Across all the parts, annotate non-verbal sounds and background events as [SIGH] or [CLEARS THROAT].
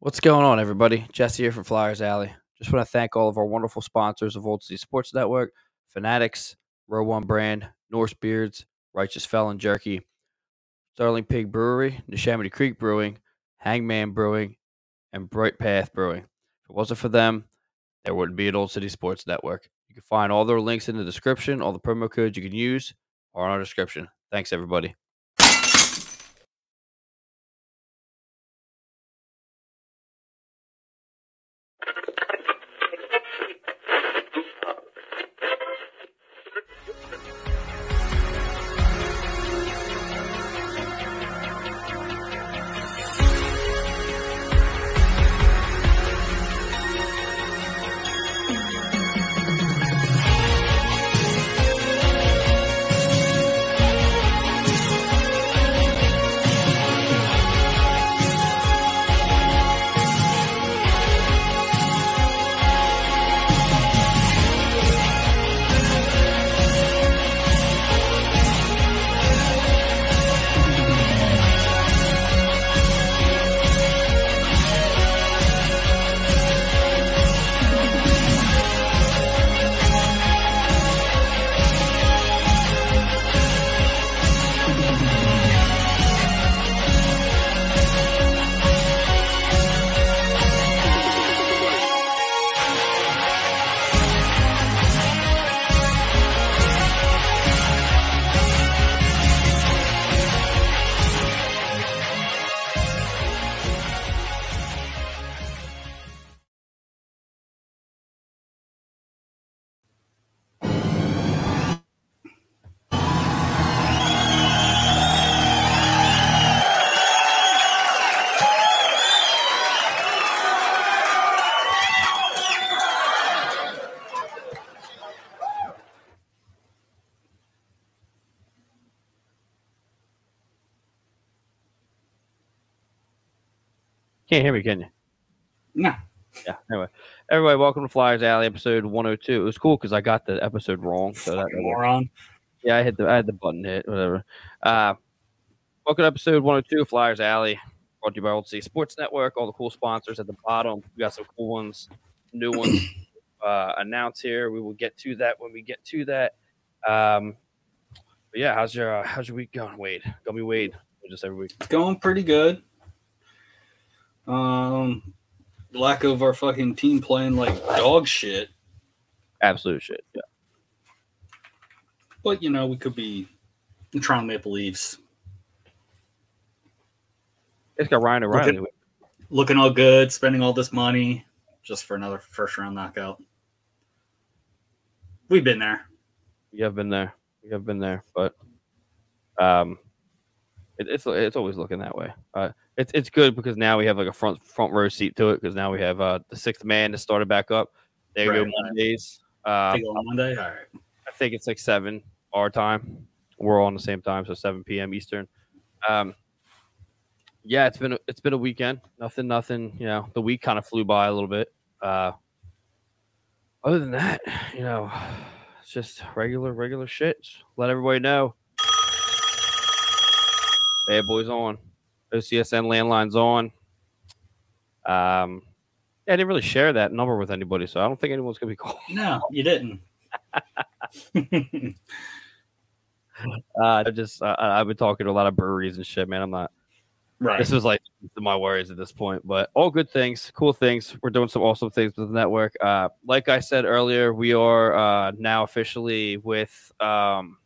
What's going on, everybody? Jesse here from Flyers Alley. Just want to thank all of our wonderful sponsors of Old City Sports Network, Fanatics, Row One Brand, Norse Beards, Righteous Felon Jerky, Sterling Pig Brewery, Neshaminy Creek Brewing, Hangman Brewing, and Bright Path Brewing. If it wasn't for them, there wouldn't be an Old City Sports Network. You can find all their links in the description. All the promo codes you can use are in our description. Thanks, everybody. Can't hear me, can you? No. Yeah. Anyway, everybody, welcome to Flyers Alley, episode 102. It was cool because I got the episode wrong. So that moron. yeah, I hit the I had the button hit, whatever. Uh, welcome to episode 102 of Flyers Alley, brought to you by Old City Sports Network. All the cool sponsors at the bottom. We got some cool ones, new ones uh, announced here. We will get to that when we get to that. Um, but yeah, how's your uh, how's your week going, Wade? Gonna be Wade just every week. It's going pretty good. Um, lack of our fucking team playing like dog shit, Absolute shit. Yeah. but you know we could be Toronto Maple Leafs It's got Ryan O'Reilly. looking all good, spending all this money just for another first round knockout. We've been there. We have been there. We have been there, but um, it, it's it's always looking that way. Uh, it's it's good because now we have like a front front row seat to it because now we have uh the sixth man to start it back up. There you Right. go Mondays. Uh, on Monday. All right. I think it's like seven our time. We're all on the same time, so seven p.m. Eastern. Um, yeah, it's been a, it's been a weekend. Nothing, nothing. You know, the week kind of flew by a little bit. Uh, other than that, you know, it's just regular, regular shit. Let everybody know. Bad boys on. OCSN landlines on. Um, yeah, I didn't really share that number with anybody, so I don't think anyone's gonna be [LAUGHS] calling. No, you didn't. [LAUGHS] [LAUGHS] Uh, I just uh, I've been talking to a lot of breweries and shit, man. I'm not. right. This was like my worries at this point, but all good things, cool things. We're doing some awesome things with the network. Uh, like I said earlier, we are uh, now officially with um,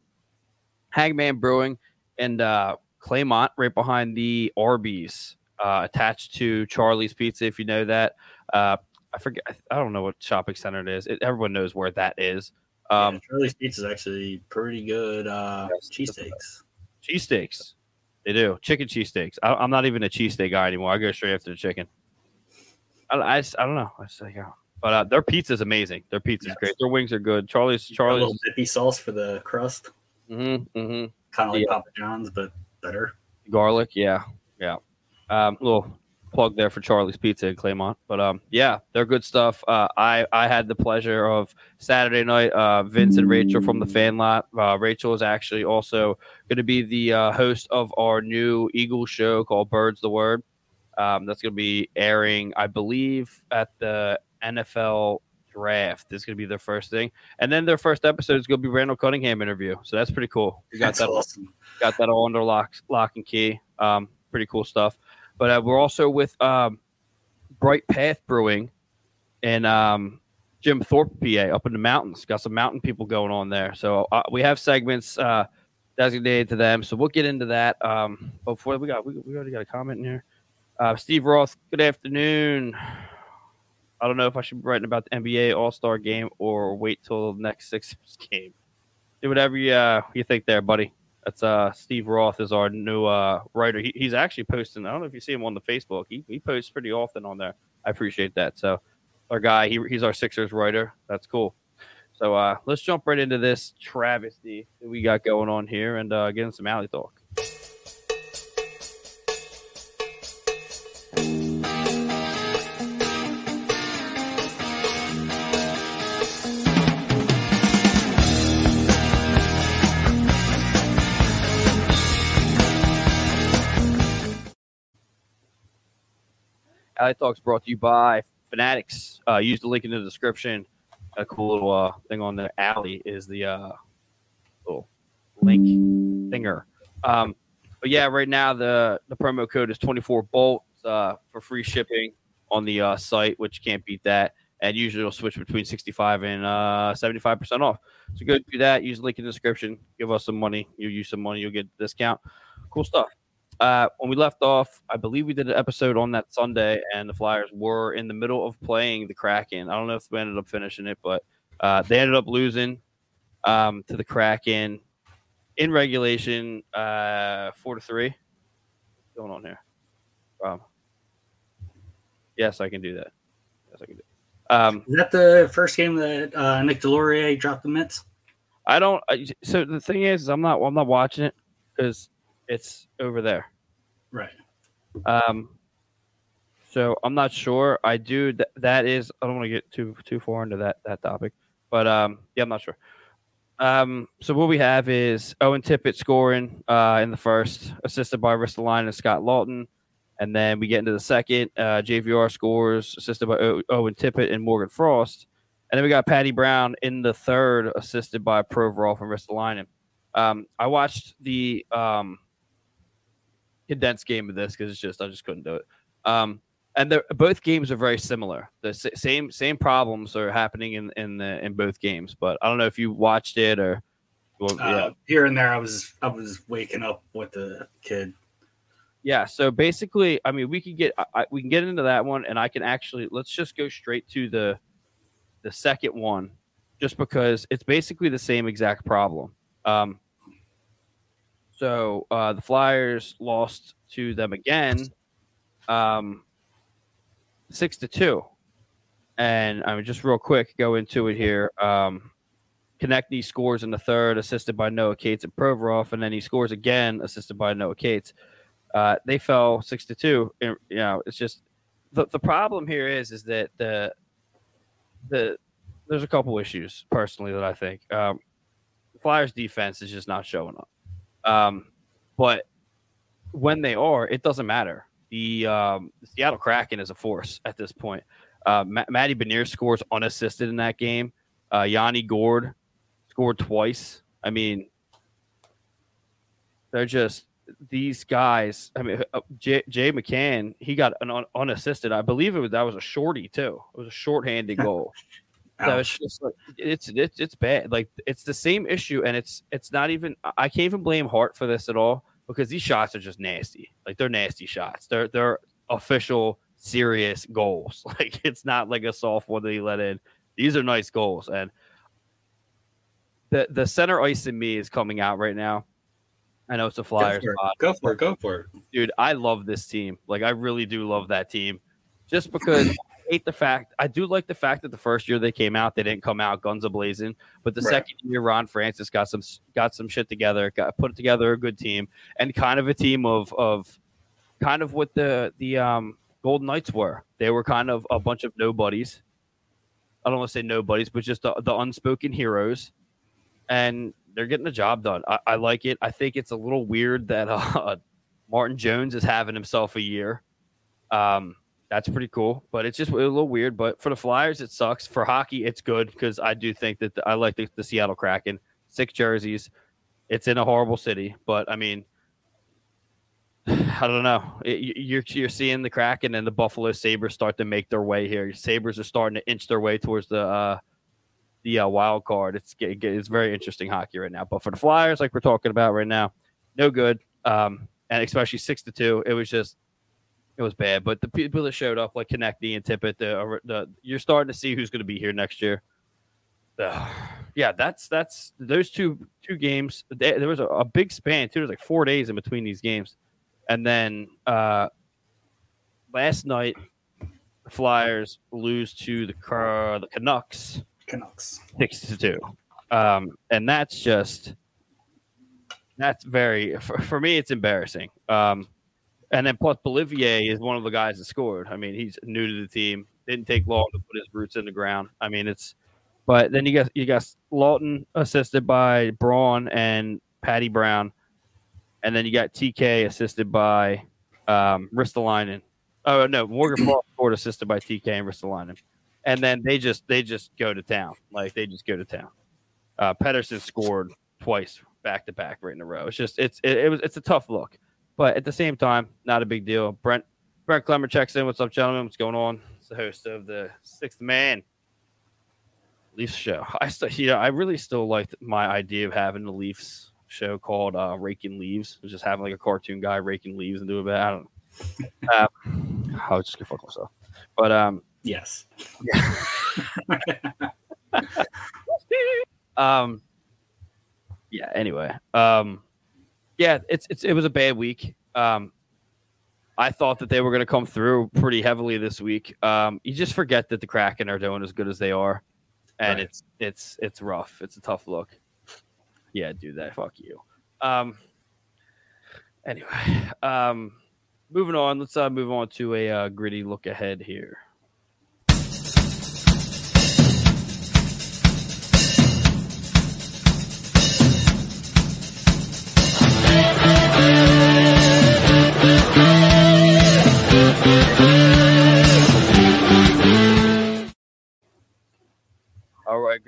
Hangman Brewing and uh, Claymont, right behind the Arby's, uh, attached to Charlie's Pizza. If you know that, uh, I forget. I don't know what shopping center it is. It, everyone knows where that is. Um, yeah, Charlie's Pizza is actually pretty good. Uh, Yes, cheesesteaks. Cheesesteaks. They do. Chicken cheesesteaks. I, I'm not even a cheesesteak guy anymore. I go straight after the chicken. I, I, just- I don't know. I just like, oh. But uh, their is amazing. Their pizza's Yes. great. Their wings are good. Charlie's, Charlie's. A little dippy sauce for the crust, hmm hmm kind of like Yeah. Papa John's, but better. Garlic. Yeah. Yeah. Um, little plug there for Charlie's Pizza in Claymont. But um, yeah, they're good stuff. Uh, I I had the pleasure of Saturday night. Uh, Vince and Rachel from the Fan Lot. Uh, Rachel is actually also going to be the uh, host of our new Eagle show called Birds the Word. Um, that's going to be airing, I believe, at the NFL draft. This is going to be their first thing, and then their first episode is going to be Randall Cunningham interview. So that's pretty cool. We got That's that awesome. got that all under lock lock and key. Um, pretty cool stuff. But uh, we're also with um, Bright Path Brewing and um, Jim Thorpe, PA, up in the mountains. Got some mountain people going on there. So uh, we have segments uh, designated to them. So we'll get into that. Um, before we got, we, we already got a comment in here. Uh, Steve Roth, good afternoon. I don't know if I should be writing about the NBA All Star game or wait till the next [LAUGHS] Sixers game. Do whatever you uh, you think there, buddy. That's uh Steve Roth is our new uh writer. He, he's actually posting. I don't know if you see him on the Facebook. He, he posts pretty often on there. I appreciate that. So our guy, he, he's our Sixers writer. That's cool. So uh let's jump right into this travesty that we got going on here and uh some alley talk. Alley Talks brought to you by Fanatics. Uh, use the link in the description. A cool little uh, thing on the alley is the uh, little link thinger. Um, but yeah, right now the the promo code is 24 bolts uh, for free shipping on the uh, site, which can't beat that. And usually it'll switch between 65 and uh, 75% off. So go do that. Use the link in the description. Give us some money. You use some money, you'll get a discount. Cool stuff. Uh, when we left off, I believe we did an episode on that Sunday, and the Flyers were in the middle of playing the Kraken. I don't know if we ended up finishing it, but uh, they ended up losing um, to the Kraken in regulation, uh, four to three. What's going on here? Um, yes, I can do that. Yes, I can do. It. Um, Is that the first game that uh, Nick Deslauriers dropped the mitts? I don't. So the thing is, is I'm not. I'm not watching it because it's over there. Right. Um, so I'm not sure. I do. Th- that is. I don't want to get too too far into that that topic, but um, yeah, I'm not sure. Um, so what we have is Owen Tippett scoring uh, in the first, assisted by Ristolainen and Scott Laughton, and then we get into the second. Uh, JVR scores, assisted by o- Owen Tippett and Morgan Frost, and then we got Patty Brown in the third, assisted by Provorov and Ristolainen. Um, I watched the um, condensed game of this because it's just I just couldn't do it. Um, and they're, both games are very similar. The sa- same same problems are happening in in the in both games. But I don't know if you watched it or. Well, yeah, Uh, here and there, I was I was waking up with the kid. yeah. So basically, I mean, we can get I- we can get into that one, and I can actually let's just go straight to the the second one, just because it's basically the same exact problem. Um, so uh, the Flyers lost to them again, um, six to two, and I mean just real quick go into it here. Um, Konecny scores in the third, assisted by Noah Cates and Provorov, and then he scores again, assisted by Noah Cates. Uh, they fell six to two. And, You know, it's just the, the problem here is is that the the there's a couple issues personally that I think um, Flyers defense is just not showing up. Um, but when they are, it doesn't matter. The, um, Seattle Kraken is a force at this point. Uh, Ma- Matty Beniers scores unassisted in that game. Uh, Yanni Gourde scored twice. I mean, they're just these guys. I mean, uh, Jay, Jay McCann, he got an un- unassisted. I believe it was that was a shorty too. It was a shorthanded [LAUGHS] goal. So it's just like it's it's it's bad. Like it's the same issue, and it's it's not even. I can't even blame Hart for this at all because these shots are just nasty. Like they're nasty shots. They're they're official, serious goals. [LAUGHS] Like it's not like a soft one that he let in. These are nice goals, and the the center ice in me is coming out right now. I know it's a Go Flyers for, it. go for it. Go for it. dude, I love this team. Like I really do love that team. Just because hate the fact I do like the fact that the first year they came out, they didn't come out guns a blazing. But the Right. second year, Ron Francis got some got some shit together, got put together a good team, and kind of a team of of kind of what the the um, Golden Knights were. They were kind of a bunch of nobodies. I don't want to say nobodies, but just the, the unspoken heroes, and they're getting the job done. I, I like it. I think it's a little weird that [LAUGHS] uh, Martin Jones is having himself a year. Um, that's pretty cool, but it's just a little weird. But for the Flyers, it sucks. For hockey, it's good because I do think that the, I like the, the Seattle Kraken. Six jerseys. It's in a horrible city, but I mean, [SIGHS] I don't know. It, you're you're seeing the Kraken and the Buffalo Sabres start to make their way here. Sabres are starting to inch their way towards the uh, the uh, wild card. It's it's very interesting hockey right now. But for the Flyers, like we're talking about right now, no good. Um, and especially six to two, it was just it was bad. But the people that showed up, like Konecny and Tippett, the, uh, the you're starting to see who's going to be here next year. Uh, yeah, that's that's those two two games. They, there was a, a, big span too. There was like four days in between these games, and then uh, last night, the Flyers lose to the uh, the Canucks. Canucks six to two, um, and that's just that's very for, for me. It's embarrassing. Um, and then plus Beauvillier is one of the guys that scored. I mean, he's new to the team. Didn't take long to put his roots in the ground. I mean, it's but then you got you got Laughton assisted by Braun and Patty Brown, and then you got TK assisted by um, Ristolainen. Oh no, Morgan [CLEARS THROAT] Ford assisted by TK and Ristolainen, and then they just they just go to town. Like they just go to town. Uh, Pettersson scored twice back to back right in a row. It's just it's it, it was it's a tough look. But at the same time, not a big deal. Brent Brent Clemmer checks in. What's up, gentlemen? What's going on? It's the host of the Sixth Man Leafs show. [LAUGHS] I still, you know, I really still liked my idea of having the Leafs show called uh, Raking Leaves. Just having like a cartoon guy raking leaves and do a bit. I don't know. uh, I was just gonna fuck myself. But um, yes. Yeah. [LAUGHS] um. Yeah. Anyway. Um yeah, it's it's it was a bad week. Um, I thought that they were going to come through pretty heavily this week. Um, you just forget that the Kraken are doing as good as they are, and right. it's it's it's rough. It's a tough look. Yeah, do that. Fuck you. Um. Anyway, um, moving on. Let's uh, move on to a uh, gritty look ahead here.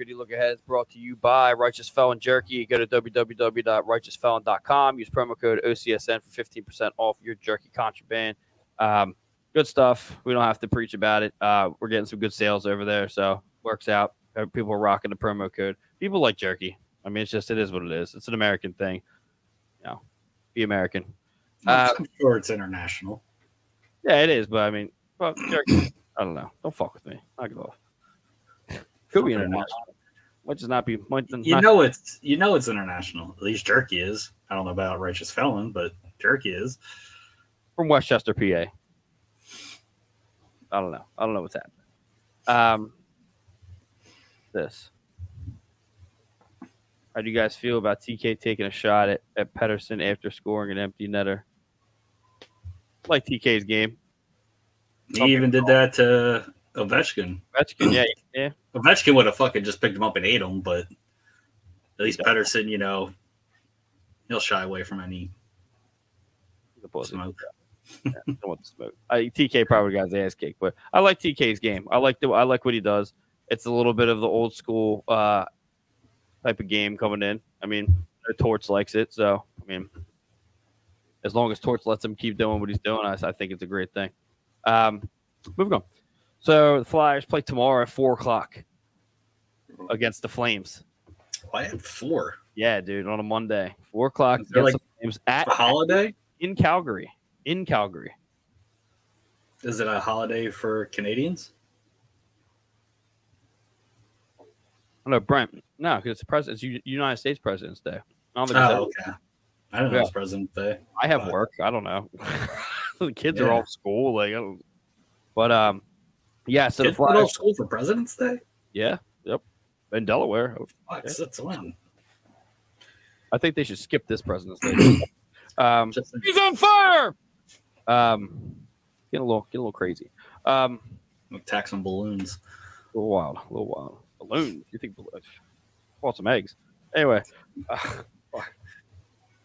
Gritty Look Ahead is brought to you by Righteous Felon Jerky. Go to www.righteousfelon.com. Use promo code OCSN for 15% off your jerky contraband. Um, good stuff. We don't have to preach about it. Uh, we're getting some good sales over there, so works out. People are rocking the promo code. People like jerky. I mean, it's just it is what it is. It's an American thing. You know, be American. Uh, I'm sure it's international. Yeah, it is, but I mean, well, jerky. I don't know. Don't fuck with me. Knock it off. Could be international. Might just not be. Might you not... know it's you know it's international. At least jerky is. I don't know about righteous felon, but jerky is from West Chester, PA. I don't know. I don't know what's happening. Um, this. How do you guys feel about TK taking a shot at, at Pettersson after scoring an empty netter? Like TK's game. He even did that to Ovechkin. Ovechkin, yeah, yeah. Ovechkin would have fucking just picked him up and ate him, but at least. Pettersson, you know, he'll shy away from any smoke. yeah, don't want the smoke. I, TK probably got his ass kicked, but I like TK's game. I like the I like what he does. It's a little bit of the old school uh, type of game coming in. I mean, Torch likes it, so I mean, as long as Torch lets him keep doing what he's doing, I, I think it's a great thing. Um, moving on. So the Flyers play tomorrow at four o'clock against the Flames. Why at four? Yeah, dude, on a Monday, four o'clock against like the Flames at a holiday in Calgary. In Calgary. Is it a holiday for Canadians? No, Brent. No, because it's president. It's United States President's Day. Oh, okay. I don't know yeah. it's President's Day. I have but... work. I don't know. [LAUGHS] the kids yeah. are all school. Like, but um, yeah, so Kids the Flyers school for President's Day. Yeah, yep, in Delaware. Fuck, yeah. that's when. I think they should skip this President's Day. [COUGHS] um, he's on fire. Um, getting a little, getting a little crazy. Um, tax on balloons. A little wild, a little wild. Balloons? You think? Bought some eggs. Anyway, uh, [LAUGHS] a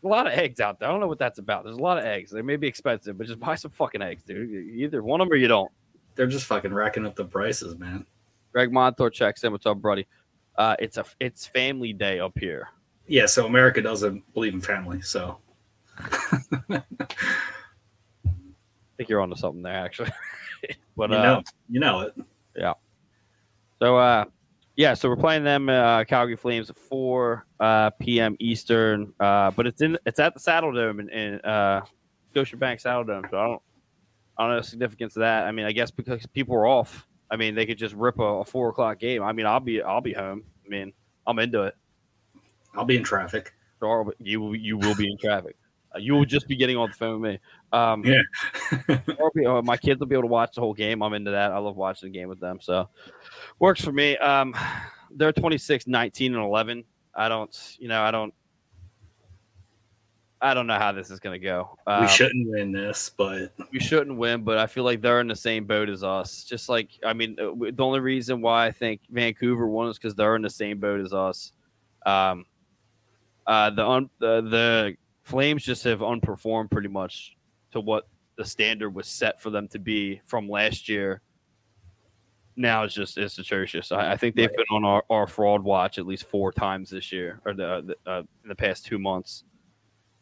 lot of eggs out there. I don't know what that's about. There's a lot of eggs. They may be expensive, but just buy some fucking eggs, dude. You either want them or you don't. They're just fucking racking up the prices, man. Greg Montour checks in. What's up, buddy? Uh, it's a it's family day up here. Yeah, so America doesn't believe in family, so [LAUGHS] I think you're onto something there, actually. [LAUGHS] but you uh, know, you know it. Yeah. So uh yeah, so we're playing them uh Calgary Flames at four uh PM Eastern. Uh but it's in it's at the Saddledome in, in uh Scotiabank Saddledome. So I don't I don't know the significance of that. I mean, I guess because people are off. I mean, they could just rip a, a four o'clock game. I mean, I'll be I'll be home. I mean, I'm into it. I'll be in traffic. You will- you will be in traffic. Uh, you will just be getting on the phone with me. Um, Yeah. [LAUGHS] Be- uh, my kids will be able to watch the whole game. I'm into that. I love watching the game with them. So works for me. Um, they're 26, 19, and 11. I don't, you know, I don't, I don't know how this is going to go. Um, we shouldn't win this, but we shouldn't win, but I feel like they're in the same boat as us. Just like, I mean, uh, the only reason why I think Vancouver won is because they're in the same boat as us. Um, uh, the, un- the the Flames just have unperformed pretty much to what the standard was set for them to be from last year. Now it's just it's atrocious. I, I think they've been on our, our fraud watch at least four times this year, or the, the uh, in the past two months.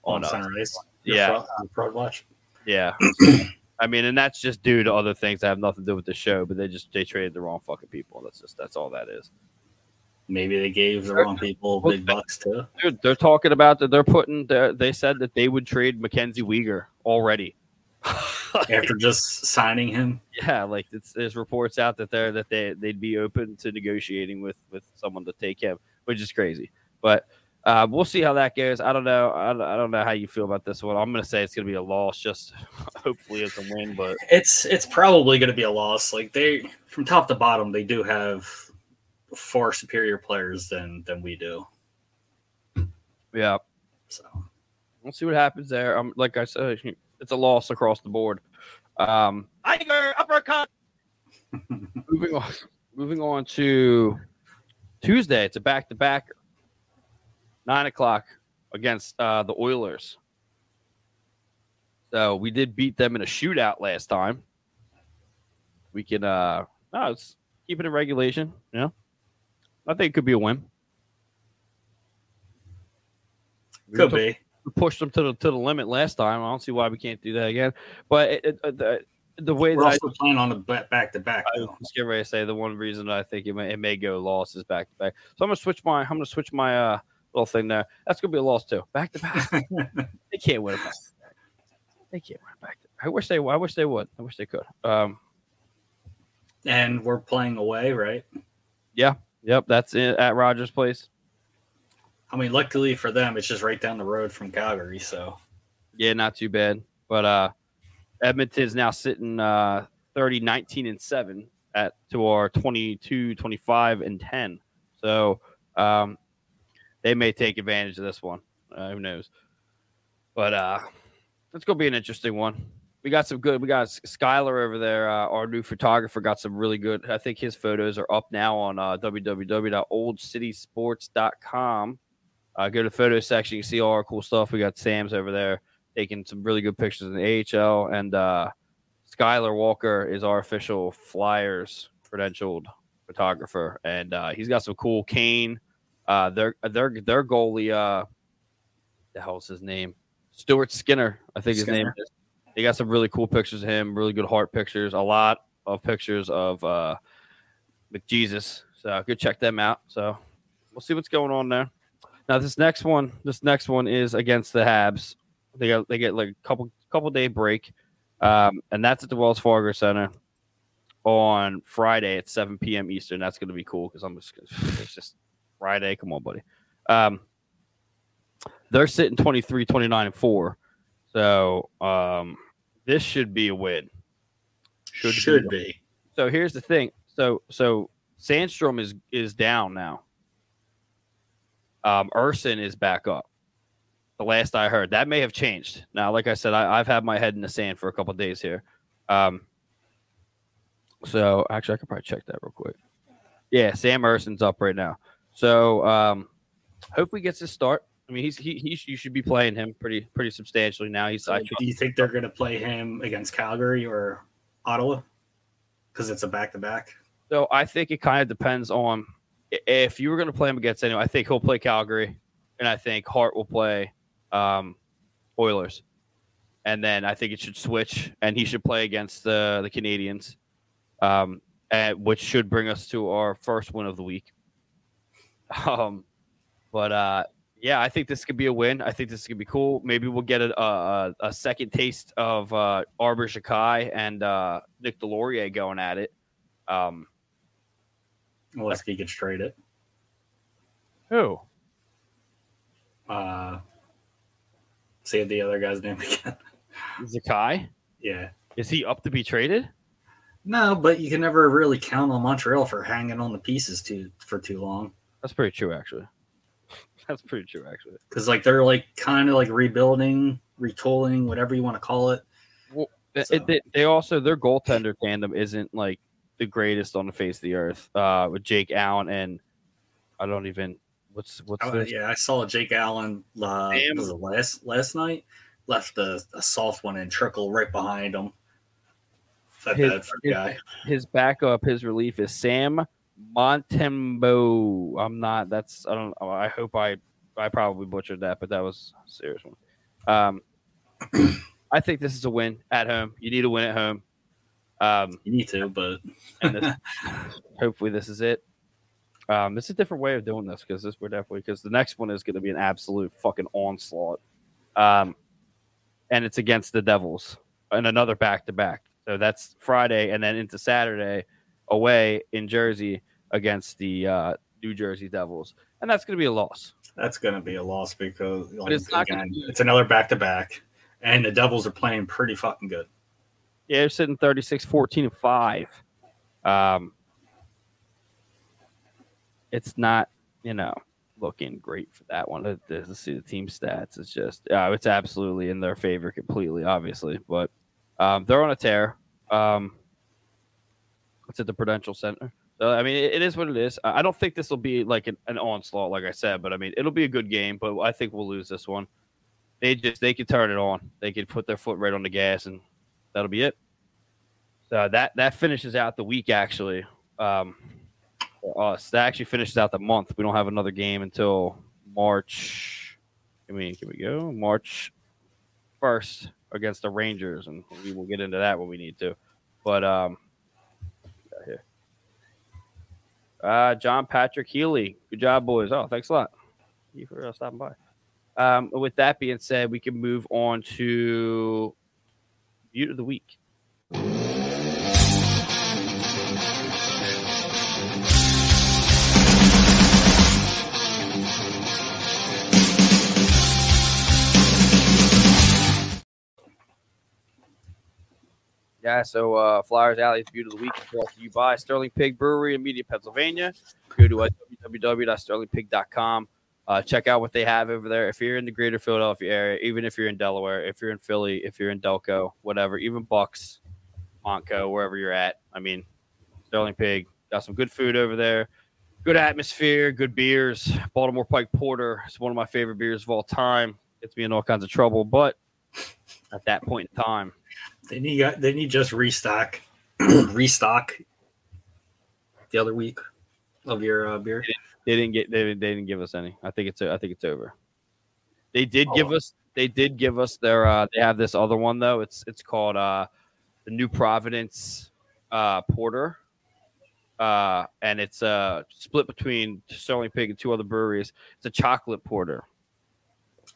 On us. Sunrise, Yeah. fraud, uh, fraud watch. Yeah. [CLEARS THROAT] I mean, and that's just due to other things that have nothing to do with the show, but they just they traded the wrong fucking people. That's just that's all that is. Maybe they gave the wrong people big bucks too. Dude, they're talking about that they're putting they they said that they would trade Mackenzie Weegar already. [LAUGHS] After just signing him, yeah, like it's, there's reports out that they're that they they'd be open to negotiating with with someone to take him, which is crazy. But uh, we'll see how that goes. I don't know. I don't, I don't know how you feel about this one. I'm gonna say it's gonna be a loss. Just [LAUGHS] hopefully it's a win, but it's it's probably going to be a loss. Like they, from top to bottom, they do have far superior players than than we do. yeah, So we'll see what happens there. Um, like I said, it's a loss across the board. Um, Iger uppercut. [LAUGHS] moving on, moving on to Tuesday. It's a back to back, nine o'clock against uh, the Oilers. So we did beat them in a shootout last time. We can uh no, it's keep it in regulation. You know, I think it could be a win. We could took- be. we pushed them to the to the limit last time. I don't see why we can't do that again. But it, it, the the way We're that I, also playing on a back to back. I was just getting ready to say the one reason I think it may, it may go loss is back to back. So I'm gonna switch my I'm gonna switch my uh little thing there. That's gonna be a loss too. Back to back. [LAUGHS] They can't win it back. They can't win it back back. I wish they I wish they would. I wish they could. Um and we're playing away, right? Yeah. Yep, that's it at Rogers Place. I mean, luckily for them, it's just right down the road from Calgary. So Yeah, not too bad. But uh Edmonton's now sitting uh 30, 19, and 7 at to our 22, 25, and 10. So um they may take advantage of this one. Uh, who knows? But uh it's gonna be an interesting one. We got some good. We got Skylar over there. Uh, our new photographer got some really good. I think his photos are up now on uh, www.oldcitysports.com. Uh, go to the photo section. You can see all our cool stuff. We got Sam's over there taking some really good pictures in the AHL. And uh, Skylar Walker is our official Flyers credentialed photographer, and uh, he's got some cool Kane. Uh, their their their goalie. Uh, the hell's his name? Stuart Skinner, I think his name Skinner. is. They got some really cool pictures of him. Really good heart pictures. A lot of pictures of uh, McJesus. So go check them out. So we'll see what's going on there. Now this next one, this next one is against the Habs. They got they get like a couple couple day break, um, and that's at the Wells Fargo Center on Friday at 7 p.m. Eastern. That's going to be cool because I'm just it's just Friday. Come on, buddy. Um, they're sitting 23, 29, and four. So um, this should be a win. should, Should be. be. So here's the thing. So so Sandstrom is is down now. Um, Ersson is back up. The last I heard, that may have changed. Now, like I said, I, I've had my head in the sand for a couple days here. Um, so actually, I could probably check that real quick. Yeah, Sam Ersson's up right now. So um, hopefully, he gets his start. I mean, he's he, he you should be playing him pretty pretty substantially now. He's so do you think they're going to play him against Calgary or Ottawa? Because it's a back to back. So I think it kind of depends on if you were going to play him against anyone. I think he'll play Calgary, and I think Hart will play um, Oilers, and then I think it should switch, and he should play against the the Canadiens, um, and, which should bring us to our first win of the week. [LAUGHS] Um, but uh, yeah, I think this could be a win. I think this could be cool. Maybe we'll get a a, a second taste of uh, Arber Xhekaj and uh, Nick Deslauriers going at it. Um, Unless he gets traded. Who? Uh, say the other guy's name [LAUGHS] again. Zakai? Yeah. Is he up to be traded? No, but you can never really count on Montreal for hanging on the pieces too for too long. That's pretty true, actually. [LAUGHS] That's pretty true, actually. Because like they're like kind of like rebuilding, retooling, whatever you want to call it. Well, so. it, it, they also their goaltender tandem isn't like the greatest on the face of the earth. Uh, with Jake Allen and I don't even what's what's oh, yeah. I saw Jake Allen uh, last last night left a, a soft one and trickle right behind him. His, his. His backup, his relief is Sam Montembeault. I'm not. That's. I don't. I hope I. I probably butchered that, but that was a serious one. Um, [CLEARS THROAT] I think this is a win at home. You need a win at home. Um, you need to, but this, [LAUGHS] hopefully this is it. Um, it's a different way of doing this because this we're definitely because the next one is going to be an absolute fucking onslaught. Um, and it's against the Devils and another back to back. So that's Friday and then into Saturday away in Jersey against the uh, New Jersey Devils, and that's going to be a loss. That's going to be a loss because it's, again, it's another back to back, and the Devils are playing pretty fucking good. Yeah, they're sitting 36, 14, and 5. Um, it's not, you know, looking great for that one. To, to see the team stats, it's just, uh, it's absolutely in their favor completely, obviously. But um, they're on a tear. Um, it's at the Prudential Center. So, I mean, it, it is what it is. I don't think this will be like an, an, onslaught, like I said, but I mean, it'll be a good game. But I think we'll lose this one. They just they could turn it on. They could put their foot right on the gas, and that'll be it. So that that finishes out the week actually. Um, for us, that actually finishes out the month. We don't have another game until March. I mean, can we go March first against the Rangers, and we will get into that when we need to. But um, here. Uh, John Patrick Healy. Good job, boys. Oh, thanks a lot. Thank you for uh, stopping by. Um, with that being said, we can move on to Beaut of the Week. Yeah, so uh, Flyers Alley's Beauty of the Week is brought to you by Sterling Pig Brewery in Media, Pennsylvania. Go to uh, www.sterlingpig.com. Uh, check out what they have over there. If you're in the greater Philadelphia area, even if you're in Delaware, if you're in Philly, if you're in Delco, whatever, even Bucks, Montco, wherever you're at. I mean, Sterling Pig got some good food over there, good atmosphere, good beers. Baltimore Pike Porter is one of my favorite beers of all time. Gets me in all kinds of trouble, but at that point in time, they need they need just restock [CLEARS THROAT] restock the other week of your uh, beer. They didn't, get they, they didn't give us any. I think it's I think it's over. They did oh. give us they did give us their uh they have this other one though. It's it's called uh the New Providence uh porter. Uh and it's uh split between Sterling Pig and two other breweries. It's a chocolate porter.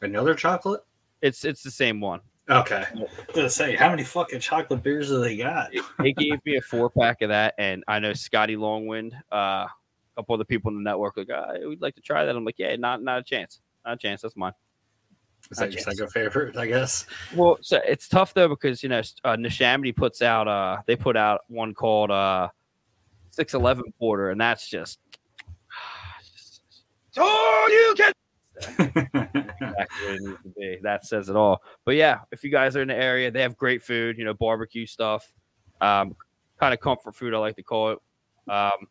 Another chocolate? It's it's the same one. Okay. I was gonna say, how many fucking chocolate beers do they got? they gave me a four pack of that, and I know Scotty Longwind, uh, a couple other people in the network, like, uh, we'd like to try that. I'm like, yeah, not not a chance, not a chance. That's mine. Is that your second favorite? I guess. Well, so it's tough though because you know uh, Neshaminy puts out uh they put out one called uh six eleven porter, and that's just. [SIGHS] Oh, you can [LAUGHS] exactly it needs to be. That says it all. But yeah, if you guys are in the area, they have great food. You know, barbecue stuff, um, kind of comfort food. I like to call it. Um,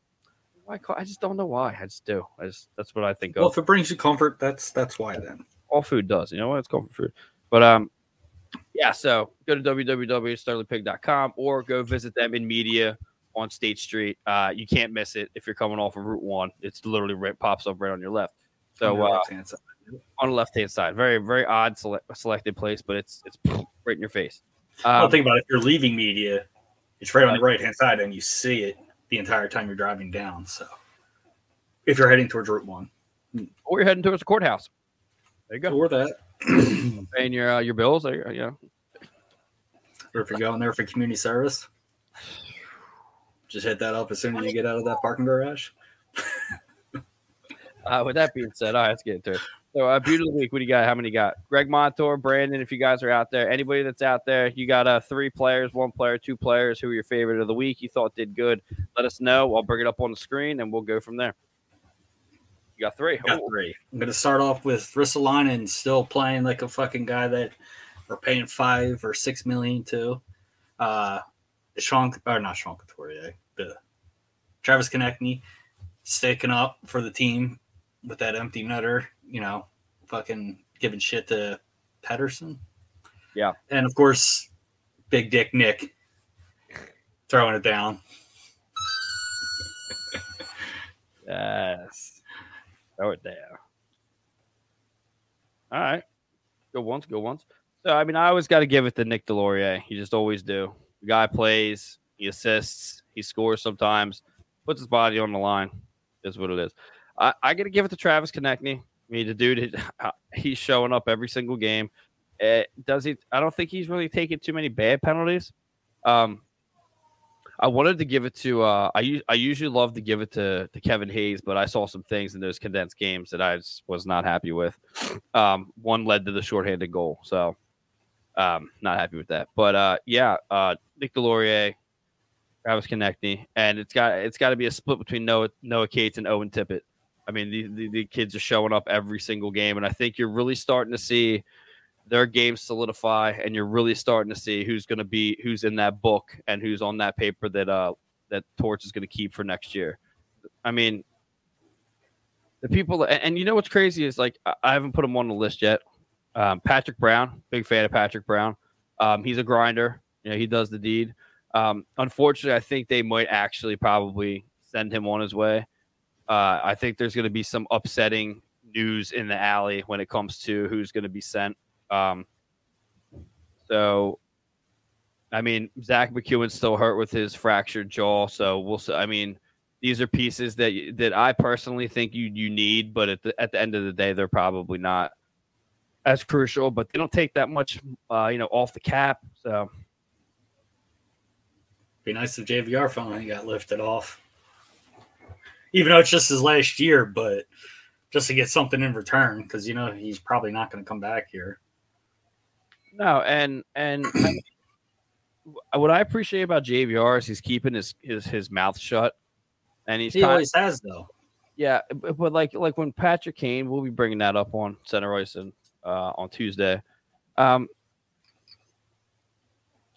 I, call, I just don't know why. I just do. I just that's what I think Well, of. if it brings you comfort, that's that's why then. All food does. You know what? It's comfort food. But um, yeah. So go to www.sterlingpig.com or go visit them in media on State Street. Uh, you can't miss it if you're coming off of Route One. It's literally right, pops up right on your left. So On the uh, left-hand side. on the left hand side, very very odd sele- selected place, but it's it's right in your face. well, Um, think about it. If you're leaving media, it's right on the right hand side, and you see it the entire time you're driving down. So, if you're heading towards Route One, or you're heading towards the courthouse. There you go. or that, [CLEARS THROAT] Paying your uh, your bills. There you go. Yeah. or if you're going there for community service, just hit that up as soon as you get out of that parking garage. [LAUGHS] Uh, with that being said, all right, let's get into it. So, uh, beauty of the week. What do you got? How many you got? Greg Montour, Brandon. If you guys are out there, anybody that's out there, you got uh, three players, one player, two players. Who are your favorite of the week? You thought did good? Let us know. I'll bring it up on the screen and we'll go from there. You got three. Got Ooh. three. I'm going to start off with Ristolainen still playing like a fucking guy that we're paying five or six million to. Uh, Sean, or not Sean Couturier, the Travis Konecny sticking up for the team with that empty nutter, you know, fucking giving shit to Pettersson. Yeah. And of course, Big Dick Nick throwing it down. [LAUGHS] Yes. Throw it down. All right. Go once, go once. So, I mean, I always got to give it to Nick Deslauriers. You just always do. The guy plays, he assists, he scores sometimes, puts his body on the line. Is what it is. I, I got to give it to Travis Konecny. I mean, the dude, he's showing up every single game. Uh, does he? I don't think he's really taking too many bad penalties. Um, I wanted to give it to. Uh, I I usually love to give it to, to Kevin Hayes, but I saw some things in those condensed games that I was not happy with. Um, one led to the shorthanded goal, so um, not happy with that. But uh, yeah, uh, Nick Deslauriers, Travis Konecny, and it's got it's got to be a split between Noah Noah Cates and Owen Tippett. I mean, the, the, the kids are showing up every single game, and I think you're really starting to see their games solidify, and you're really starting to see who's going to be who's in that book and who's on that paper that uh that Torch is going to keep for next year. I mean, the people, and, and you know what's crazy is like I, I haven't put him on the list yet. Um, Patrick Brown, big fan of Patrick Brown. Um, he's a grinder. You know, he does the deed. Um, unfortunately, I think they might actually probably send him on his way. Uh, I think there's going to be some upsetting news in the alley when it comes to who's going to be sent. Um, so, I mean, Zack MacEwen's still hurt with his fractured jaw, so we'll. I mean, these are pieces that that I personally think you you need, but at the at the end of the day, they're probably not as crucial. But they don't take that much, uh, you know, off the cap. So, Be nice if JVR finally got lifted off. Even though it's just his last year, but just to get something in return, because you know he's probably not going to come back here. No, and and I [CLEARS THROAT] what I appreciate about JVR is he's keeping his his, his mouth shut, and he's He kind always has, though. yeah. But, but like like when Patrick Kane, we'll be bringing that up on Center Royce and uh, on Tuesday. Um,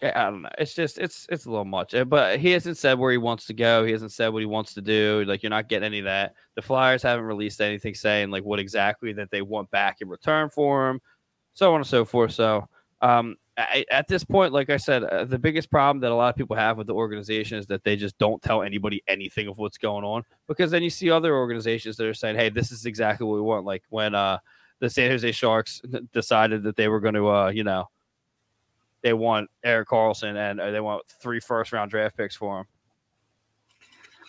I don't know. It's just it's it's a little much, Uh, but he hasn't said where he wants to go. He hasn't said what he wants to do. Like you're not getting any of that. The Flyers haven't released anything saying like what exactly that they want back in return for him, so on and so forth. So um, I, at this point, like I said, uh, the biggest problem that a lot of people have with the organization is that they just don't tell anybody anything of what's going on. Because then you see other organizations that are saying, "Hey, this is exactly what we want." Like when uh, the San Jose Sharks decided that they were going to, uh, you know, they want Erik Karlsson and uh, they want three first round draft picks for him.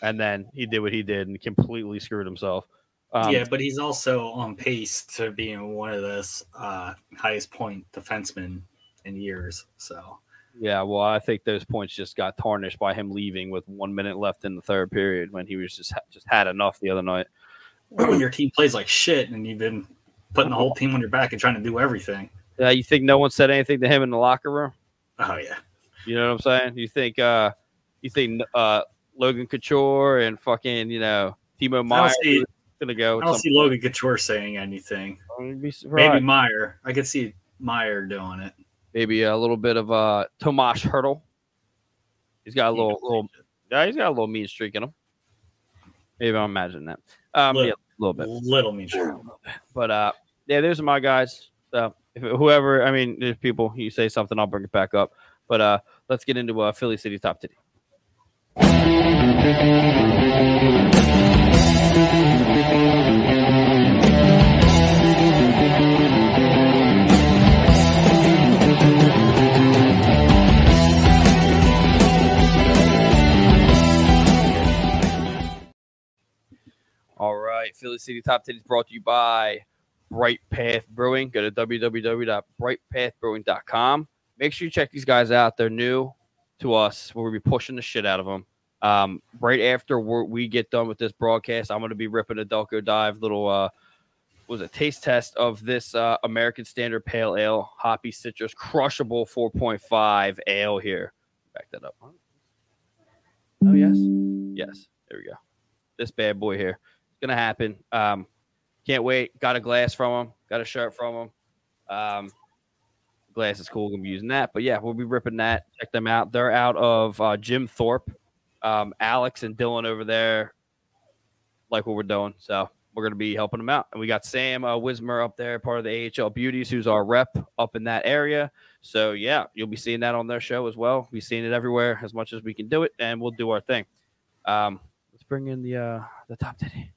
And then he did what he did and completely screwed himself. Um, yeah, but he's also on pace to being one of the uh, highest point defensemen in years. So Yeah, well, I think those points just got tarnished by him leaving with one minute left in the third period when he was just just had enough the other night. when your team plays like shit and you've been putting the whole team on your back and trying to do everything. Uh, you think no one said anything to him in the locker room? Oh yeah, You know what I'm saying? You think uh, you think uh, Logan Couture and fucking you know Timo Meier see, gonna go? I don't see Logan Couture saying anything. point. I'd be Maybe. Meier. I could see Meier doing it. maybe a little bit of uh Tomas Hertl. He's got a little, little yeah, he's got a little mean streak in him. Maybe I'm imagining that. Um, Little- yeah, a little bit. Little means true. But uh, yeah, there's my guys. So if whoever, I mean, there's people. You say something, I'll bring it back up. But uh, let's get into uh, Philly City top titty. All right, Philly City Top 10 is brought to you by Bright Path Brewing. Go to www.brightpathbrewing.com. Make sure you check these guys out. They're new to us. We'll be pushing the shit out of them. Um, right after we're, we get done with this broadcast, I'm going to be ripping a Delco Dive little, uh, was a taste test of this uh, American Standard Pale Ale, hoppy citrus, crushable 4.5 ale here. Back that up. Oh, yes. Yes. There we go. This bad boy here It's gonna happen. Um, can't wait. Got a glass from him. Got a shirt from him. Um, glass is cool. Gonna be using that. But yeah, we'll be ripping that. Check them out. They're out of uh, Jim Thorpe. Um, Alex and Dylan over there like what we're doing. So we're gonna be helping them out. And we got Sam uh, Wismer up there, part of the AHL Beauties, who's our rep up in that area. So yeah, you'll be seeing that on their show as well. We've seen it everywhere as much as we can do it, and we'll do our thing. Um, let's bring in the uh, the top ten.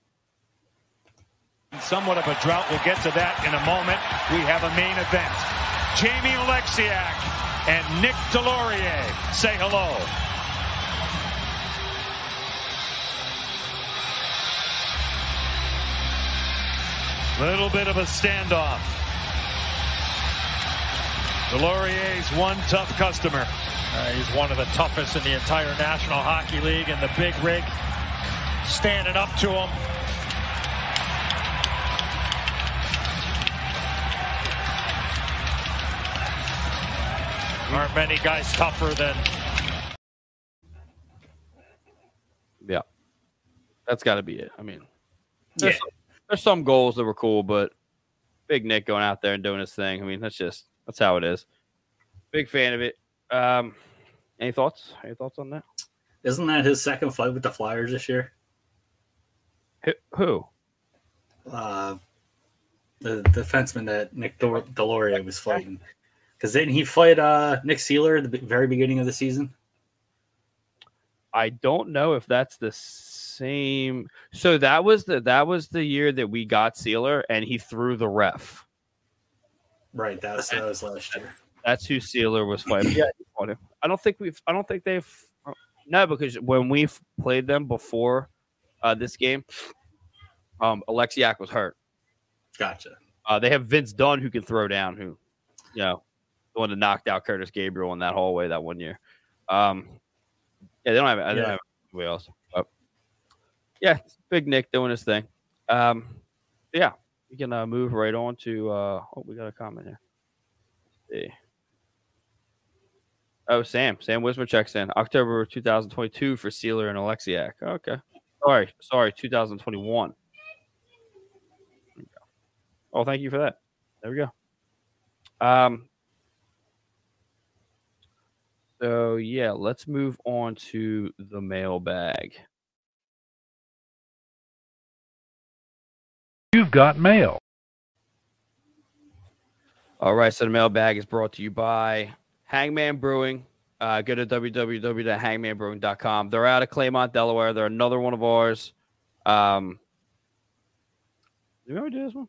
Somewhat of a drought. We'll get to that in a moment. We have a main event. Jamie Oleksiak and Nick Deslauriers say hello. Little bit of a standoff. Deslauriers' one tough customer. Uh, he's one of the toughest in the entire National Hockey League and the big rig standing up to him. Aren't many guys tougher than Yeah, that's got to be it. I mean, Yeah. there's, there's some goals that were cool, but Big Nick going out there and doing his thing. I mean, that's just that's how it is. Big fan of it. Um, any thoughts? Any thoughts on that? Isn't that his second fight with the Flyers this year? Who? who? Uh, the defenseman that Nick Dor- Deslauriers was fighting. Because didn't he fight uh, Nick Seeler at the very beginning of the season? I don't know if that's the same. So that was the that was the year that we got Seeler, and he threw the ref. Right, that was, that was last year. That's who Seeler was fighting. Yeah, he fought him. I don't think we've. I don't think they've. No, because when we played them before uh, this game, um, Oleksiak was hurt. Gotcha. Uh, they have Vince Dunn who can throw down, who, you know, the one that knocked out Kurtis Gabriel in that hallway that one year. Um, yeah, they don't have. They don't Yeah. have anybody else. But yeah, Big Nick doing his thing. Um, yeah, we can uh, move right on to. Uh, oh, we got a comment here. Let's see. Oh, Sam. Sam Wismer checks in. October 2022 for Seeler and Oleksiak. Okay. Sorry. Sorry. 2021. Oh, thank you for that. There we go. Um. So yeah, let's move on to the mailbag. You've got mail. All right, so the mailbag is brought to you by Hangman Brewing. Uh, go to www.hangmanbrewing.com. They're out of Claymont, Delaware. They're another one of ours. Um, did we ever do this one?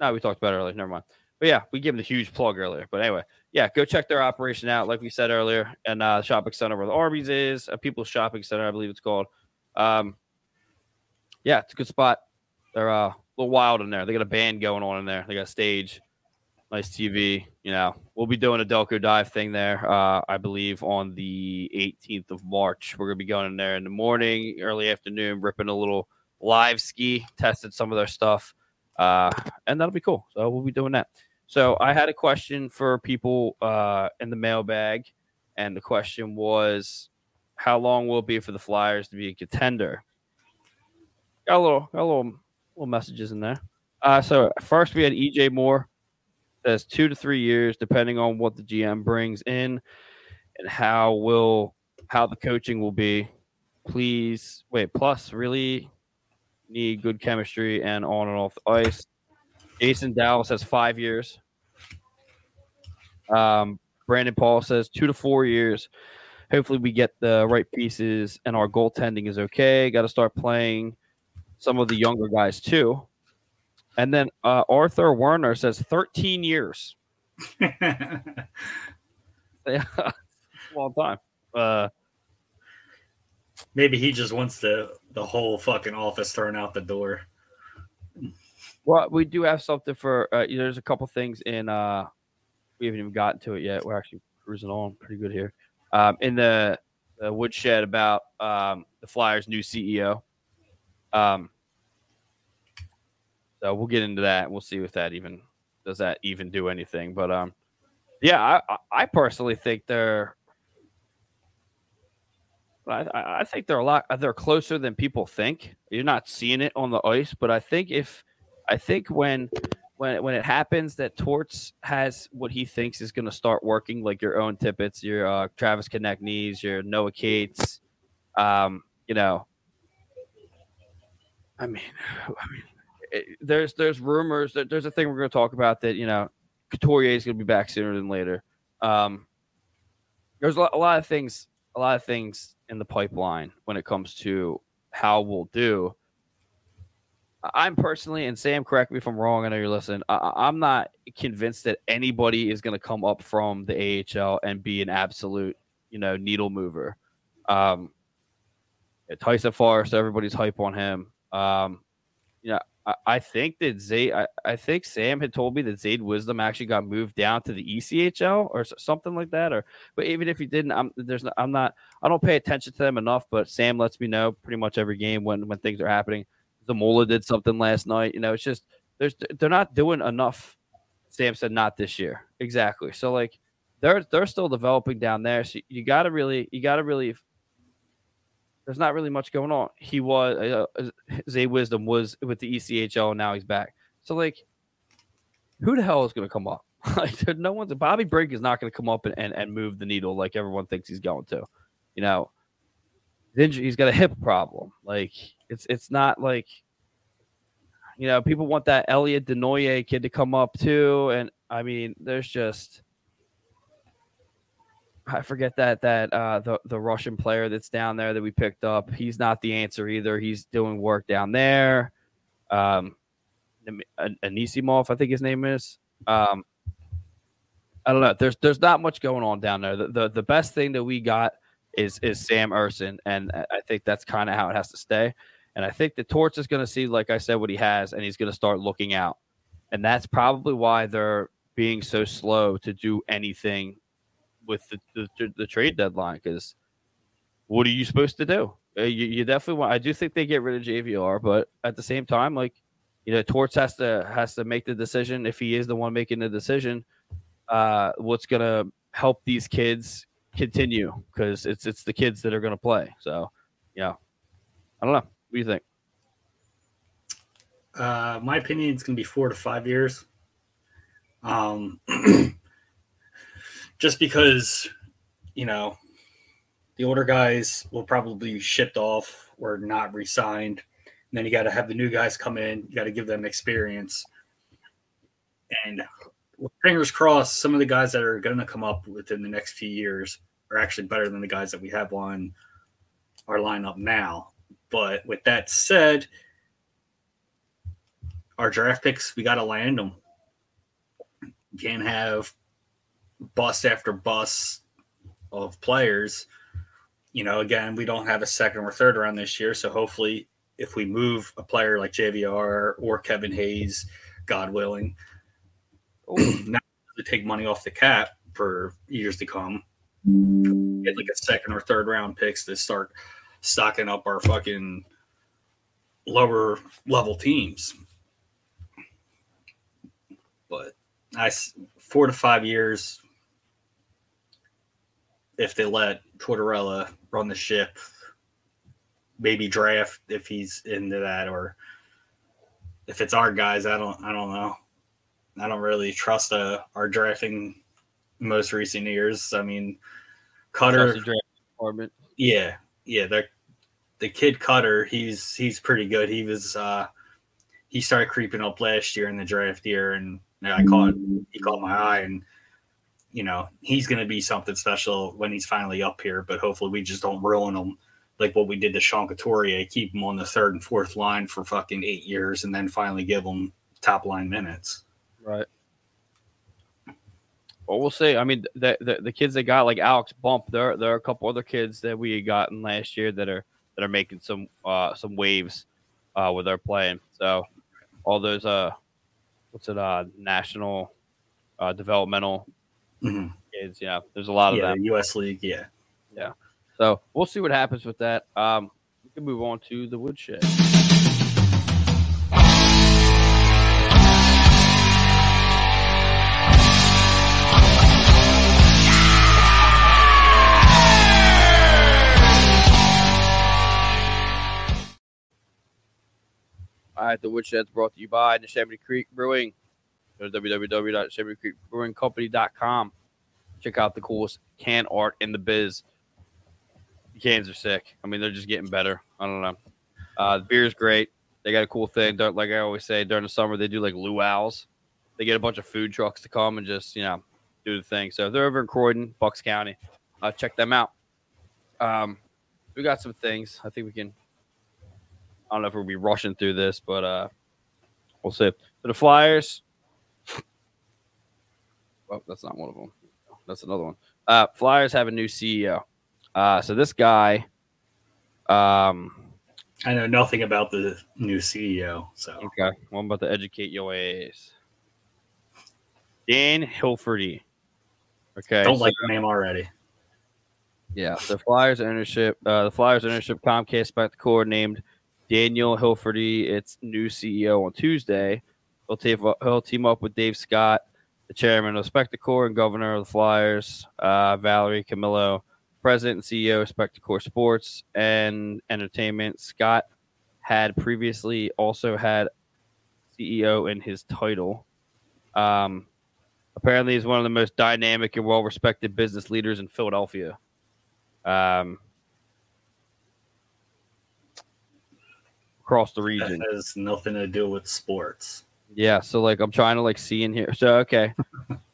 No, we talked about it earlier. Never mind. But yeah, we gave them a huge plug earlier. But anyway, yeah, go check their operation out, like we said earlier, and uh, shopping center where the Arby's is, a People's Shopping Center, I believe it's called. Um, yeah, it's a good spot. They're uh, a little wild in there. They got a band going on in there. They got a stage, nice TV. You know, we'll be doing a Delco dive thing there. Uh, I believe on the 18th of March. We're gonna be going in there in the morning, early afternoon, ripping a little live ski, tested some of their stuff, uh, and that'll be cool. So we'll be doing that. So I had a question for people uh, in the mailbag, and the question was, how long will it be for the Flyers to be a contender? Got a little, got a little, little messages in there. Uh, so first we had EJ Moore. Says two to three years, depending on what the GM brings in and how will how the coaching will be. please wait. Plus, really need good chemistry and on and off the ice. Jason Dallas has five years. Um, Brandon Paul says two to four years. Hopefully, we get the right pieces and our goaltending is okay. Got to start playing some of the younger guys too. And then uh, Arthur Werner says 13 years. [LAUGHS] yeah, [LAUGHS] long time. Uh, Maybe he just wants the the whole fucking office thrown out the door. Well, we do have something for. Uh, there's a couple things in. uh We haven't even gotten to it yet. We're actually cruising on pretty good here. Um, in the, the woodshed about um, the Flyers' new CEO. Um, so we'll get into that. We'll see if that even does that even do anything. But um, yeah, I, I personally think they're I, I think they're a lot. They're closer than people think. You're not seeing it on the ice, but I think if I think when when when it happens that Torts has what he thinks is going to start working, like your own Tippett's, your uh, Travis Konecny's, your Noah Cates, um, you know. I mean, [SIGHS] I mean, it, there's there's rumors that there's a thing we're going to talk about that you know Couturier is going to be back sooner than later. Um, there's a lot, a lot of things, a lot of things in the pipeline when it comes to how we'll do. I'm personally, and Sam, correct me if I'm wrong. I know you're listening. I, am not convinced that anybody is going to come up from the AHL and be an absolute, you know, needle mover. Um, Tyson Foerster, everybody's hype on him. Um, you know, I, I think that Zay, I, I think Sam had told me that Zayde Wisdom actually got moved down to the ECHL or something like that. Or, but even if he didn't, I'm there's not, I'm not, I don't pay attention to them enough. But Sam lets me know pretty much every game when when things are happening. Zamula did something last night. You know, it's just there's they're not doing enough. Sam said not this year exactly. So like they're they're still developing down there. So you got to really you got to really there's not really much going on. He was uh, uh Zay Wisdom was with the ECHL, and now he's back. So like, who the hell is going to come up? [LAUGHS] like, no one's. Bobby Brink is not going to come up and, and, and move the needle like everyone thinks he's going to. You know, he's got a hip problem. Like it's it's not like you know people want that Elliot Desnoyers kid to come up too, and I mean, there's just I forget that that uh, the the Russian player that's down there that we picked up. He's not the answer either. He's doing work down there. Um, Anisimov, I think his name is. Um, I don't know. There's there's not much going on down there. The the, the best thing that we got is is Sam Ersson, and I think that's kind of how it has to stay. And I think the Torts is going to see, like I said, what he has, and he's going to start looking out. And that's probably why they're being so slow to do anything with the, the, the trade deadline because what are you supposed to do? Uh, you, you, definitely want. I do think they get rid of JVR, but at the same time, like you know, Torts has to has to make the decision if he is the one making the decision. Uh, what's gonna help these kids continue because it's it's the kids that are gonna play. So, yeah, I don't know. What do you think? Uh, my opinion is gonna be four to five years. Um, [CLEARS THROAT] just because you know the older guys will probably be shipped off or not re-signed. And then you got to have the new guys come in. You got to give them experience. And fingers crossed, some of the guys that are going to come up within the next few years are actually better than the guys that we have on our lineup now. But with that said, our draft picks, we got to land them. You can't have bust after bust of players. You know, again, we don't have a second or third round this year, so hopefully, if we move a player like JVR or Kevin Hayes, God willing, [CLEARS THROAT] not to take money off the cap for years to come, get like a second or third round picks to start stocking up our fucking lower level teams. But I four to five years if they let Tortorella run the ship, maybe draft if he's into that, or if it's our guys, I don't, I don't know. I don't really trust uh, our drafting most recent years. I mean, Cutter. Yeah, yeah, they're the kid Cutter, he's he's pretty good. He was uh he started creeping up last year in the draft year, and I caught he caught my eye, and you know he's going to be something special when he's finally up here. But hopefully, we just don't ruin him like what we did to Sean Couturier, keep him on the third and fourth line for fucking eight years, and then finally give him top line minutes. Right. Well, we'll see. I mean, the, the the kids that got like Alex Bump, there there are a couple other kids that we had gotten last year that are that are making some uh some waves uh with their playing. So all those uh what's it uh national uh developmental Mhm. kids, yeah. There's a lot of Yeah, them. U.S. League, Yeah, yeah. So we'll see what happens with that. Um we can move on to the woodshed. All right, the Woodshed's brought to you by the Neshaminy Creek Brewing. Go to www.neshaminy-creek-brewing-company.com. Check out the coolest can art in the biz. The cans are sick. I mean, they're just getting better. I don't know. Uh, the is great. They got a cool thing. Like I always say, during the summer, they do like luau's. They get a bunch of food trucks to come and just, you know, do the thing. So if they're over in Croydon, Bucks County, uh, check them out. Um, we got some things. I think we can I don't know if we'll be rushing through this, but uh, we'll see. So the Flyers. Well, that's not one of them. That's another one. Uh, Flyers have a new CEO. Uh, so this guy, um, I know nothing about the new CEO, so okay, well, I'm about to educate your ass. Dan Hilferty. Okay, don't so- like the name already. Yeah, the Flyers ownership, uh, the Flyers ownership Comcast Spectacor named Daniel Hilferty its new CEO on Tuesday. He'll, team he'll team up with Dave Scott, the chairman of Spectacor and governor of the Flyers, uh, Valerie Camillo, president and CEO of Spectacor Sports and Entertainment. Scott had previously also had CEO in his title. Um, apparently, he's one of the most dynamic and well-respected business leaders in Philadelphia. Um, across the That region. has nothing to do with sports. Yeah, so like I'm trying to like see in here. So okay.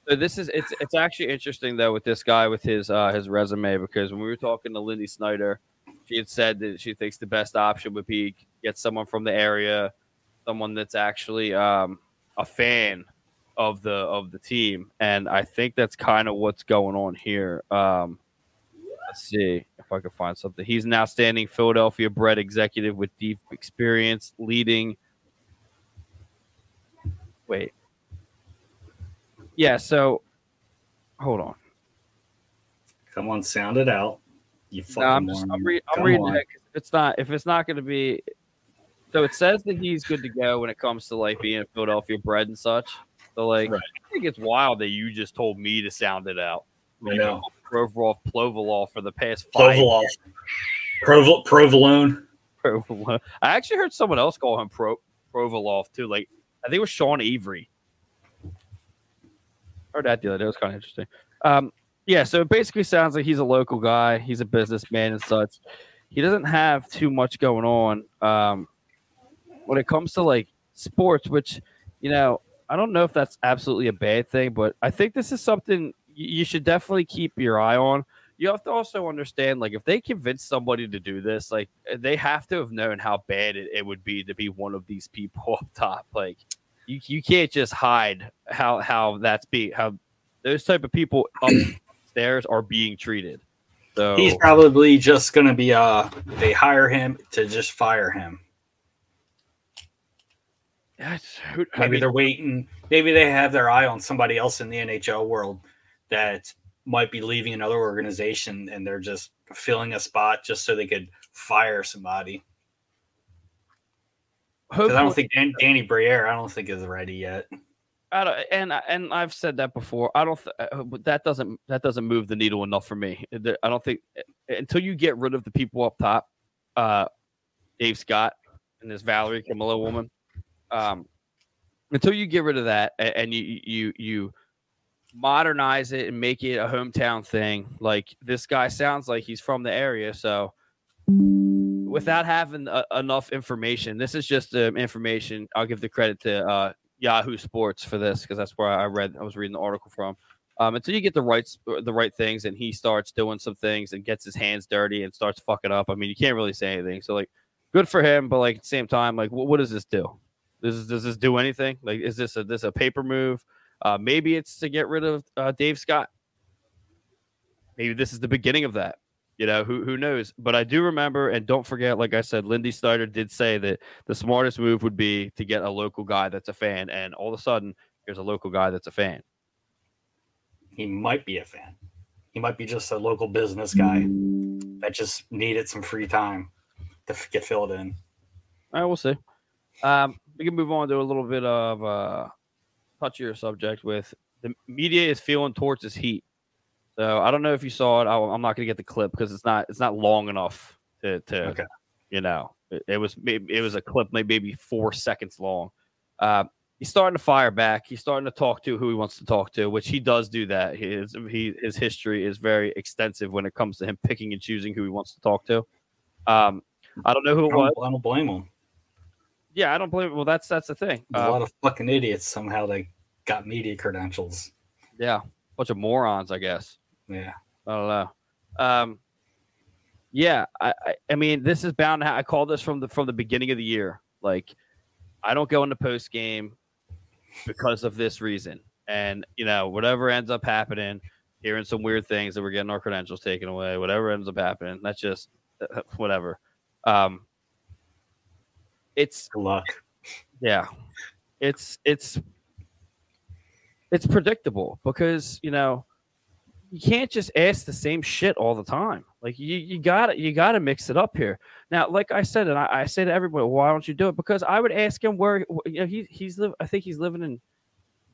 so this is it's it's actually interesting though with this guy with his uh his resume because when we were talking to Lindy Snyder, she had said that she thinks the best option would be get someone from the area, someone that's actually um a fan of the of the team. And I think that's kind of what's going on here. Um let's see if I can find something. He's an outstanding Philadelphia bred executive with deep experience leading Wait. Yeah, so hold on. Come on, sound it out. You fucking No, I'm just I'm, re- I'm reading it. it's not if it's not going to be, so it says that he's good to go when it comes to like being a Philadelphia bred and such. So like, Right. I think it's wild that you just told me to sound it out. I know. Provorov Plovalov for the past five. Provolone. Provolone. I actually heard someone else call him Pro Provolov too. Like I think it was Sean Avery. Heard that the other day. It was kind of interesting. Um, yeah, so it basically sounds like he's a local guy. He's a businessman and such. He doesn't have too much going on um, when it comes to like sports, which you know I don't know if that's absolutely a bad thing, but I think this is something you should definitely keep your eye on. You have to also understand, like, if they convince somebody to do this, like, they have to have known how bad it, it would be to be one of these people [LAUGHS] up top. Like, you, you can't just hide how how that's be how those type of people upstairs [COUGHS] are being treated. So He's probably just going to be, uh, they hire him to just fire him. That's- who- I Maybe mean, they're waiting. Maybe they have their eye on somebody else in the NHL world that might be leaving another organization and they're just filling a spot just so they could fire somebody. Because I don't think Dan- Danny Briere, I don't think is ready yet. I don't, and and I've said that before. I don't. Th- uh, that doesn't that doesn't move the needle enough for me. I don't think uh, until you get rid of the people up top, uh, Dave Scott and this Valerie Camillo woman, um, until you get rid of that and you you you modernize it and make it a hometown thing. Like this guy sounds like he's from the area, so without having uh, enough information, this is just uh, information. I'll give the credit to uh, Yahoo Sports for this because that's where I read. I was reading the article from. Um, until you get the right the right things, and he starts doing some things and gets his hands dirty and starts fucking up. I mean, you can't really say anything. So like, good for him, but like at the same time, like, what, what does this do? Does does this do anything? Like, is this a this a paper move? Uh, maybe it's to get rid of uh, Dave Scott. Maybe this is the beginning of that. You know, who who knows? But I do remember, and don't forget, like I said, Lindy Snyder did say that the smartest move would be to get a local guy that's a fan, and all of a sudden, here's a local guy that's a fan. He might be a fan. He might be just a local business guy that just needed some free time to get filled in. All right, we'll see. Um, we can move on to a little bit of uh, touchier subject with the media is feeling towards this heat. So I don't know if you saw it. I, I'm not going to get the clip because it's not it's not long enough to to Okay. you know it, it was maybe it was a clip maybe four seconds long. Uh, he's starting to fire back. He's starting to talk to who he wants to talk to, which he does do that. His he his history is very extensive when it comes to him picking and choosing who he wants to talk to. Um, I don't know who it was. don't, I don't blame him. Yeah, I don't believe. Well, that's that's the thing. A Um, lot of fucking idiots somehow they got media credentials. yeah, bunch of morons, I guess. Yeah. I don't know. Um, yeah, I, I, I mean, this is bound. To ha- I called this from the from the beginning of the year. Like, I don't go into post game because of this reason, and you know, whatever ends up happening, hearing some weird things that we're getting our credentials taken away, whatever ends up happening, that's just uh, whatever. Um, it's Good luck. yeah, it's it's it's predictable because you know you can't just ask the same shit all the time. Like you you got to you got to mix it up here. Now, like I said, and I, I say to everybody, why don't you do it? Because I would ask him where you know he he's live. I think he's living in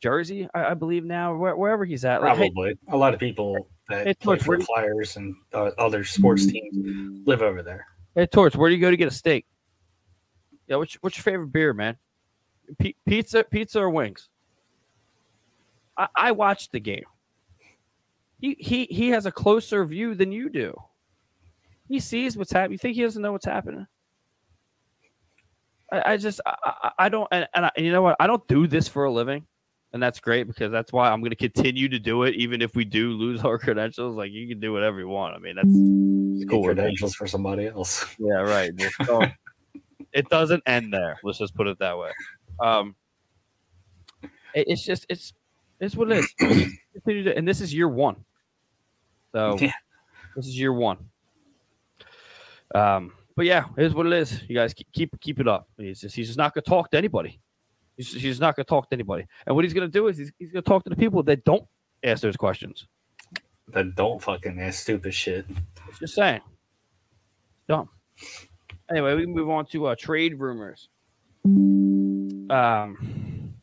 Jersey, I, I believe now, where, wherever he's at. Like, hey, Probably. a lot of people that Hey, play Torch, for where the do you- Flyers and uh, other sports teams live over there. Hey, Torch, where do you go to get a steak? Yeah, what's, what's your favorite beer, man? P- pizza, pizza or wings? I, I watched the game. He, he he has a closer view than you do. He sees what's happening. You think he doesn't know what's happening? I, I just I, I- don't and, and I, you know what I don't do this for a living, and that's great because that's why I'm going to continue to do it even if we do lose our [LAUGHS] credentials. Like you can do whatever you want. I mean that's cool credentials for somebody else. yeah, right. Just don't- it doesn't end there. Let's just put it that way. Um, it- it's just it's it's what it is. [CLEARS THROAT] Continue to- and this is year one. So Yeah. this is year one. Um, but yeah, it is what it is. You guys keep keep, keep it up. He's just he's just not going to talk to anybody. He's just, he's not going to talk to anybody. And what he's going to do is he's, he's going to talk to the people that don't ask those questions. That don't fucking ask stupid shit. Just saying. Dumb. Anyway, we can move on to uh, trade rumors. Um,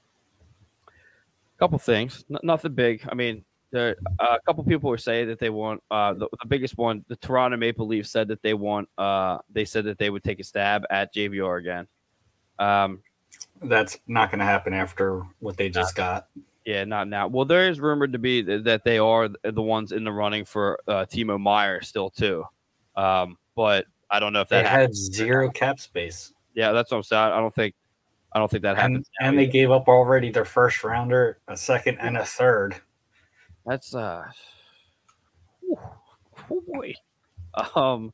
couple things, N- nothing big. I mean, there uh, a couple people were saying that they want uh, the, the biggest one. The Toronto Maple Leafs said that they want. Uh, they said that they would take a stab at JVR again. Um, That's not going to happen after what they just got. yeah, not now. Well, there is rumored to be th- that they are th- the ones in the running for uh, Timo Meier still too. Um, but I don't know if They that had happens. zero cap space, Yeah, that's what I'm saying. I don't think I don't think that and happens. now and they gave up already their first rounder, a second, and a third. that's uh oh boy. Um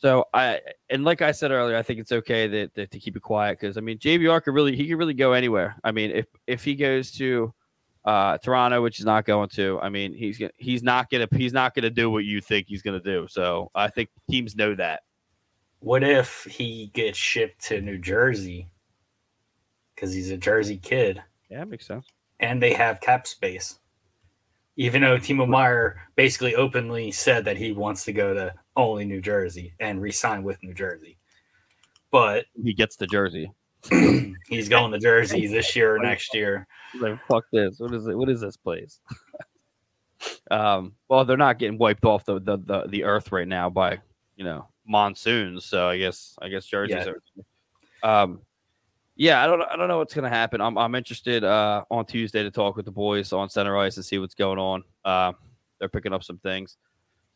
so I and like I said earlier, I think it's okay that, that to keep it quiet because I mean JVR could really he could really go anywhere. I mean if if he goes to uh Toronto, which he's not going to, I mean he's gonna he's not gonna he's not gonna do what you think he's gonna do. So I think teams know that. What if he gets shipped to New Jersey because he's a Jersey kid, Yeah, makes sense. and they have cap space? Even though Timo Meier basically openly said that he wants to go to only New Jersey and re-sign with New Jersey, but He gets the jersey. [CLEARS THROAT] he's going to Jersey this year or next year. He's like, fuck this. What is it? What is this place? [LAUGHS] um, well, they're not getting wiped off the, the, the, the earth right now by, you know, monsoons. So I guess I guess Jersey's are- um yeah, I don't I don't know what's gonna happen. I'm I'm interested uh on Tuesday to talk with the boys on center ice and see what's going on. Uh they're picking up some things.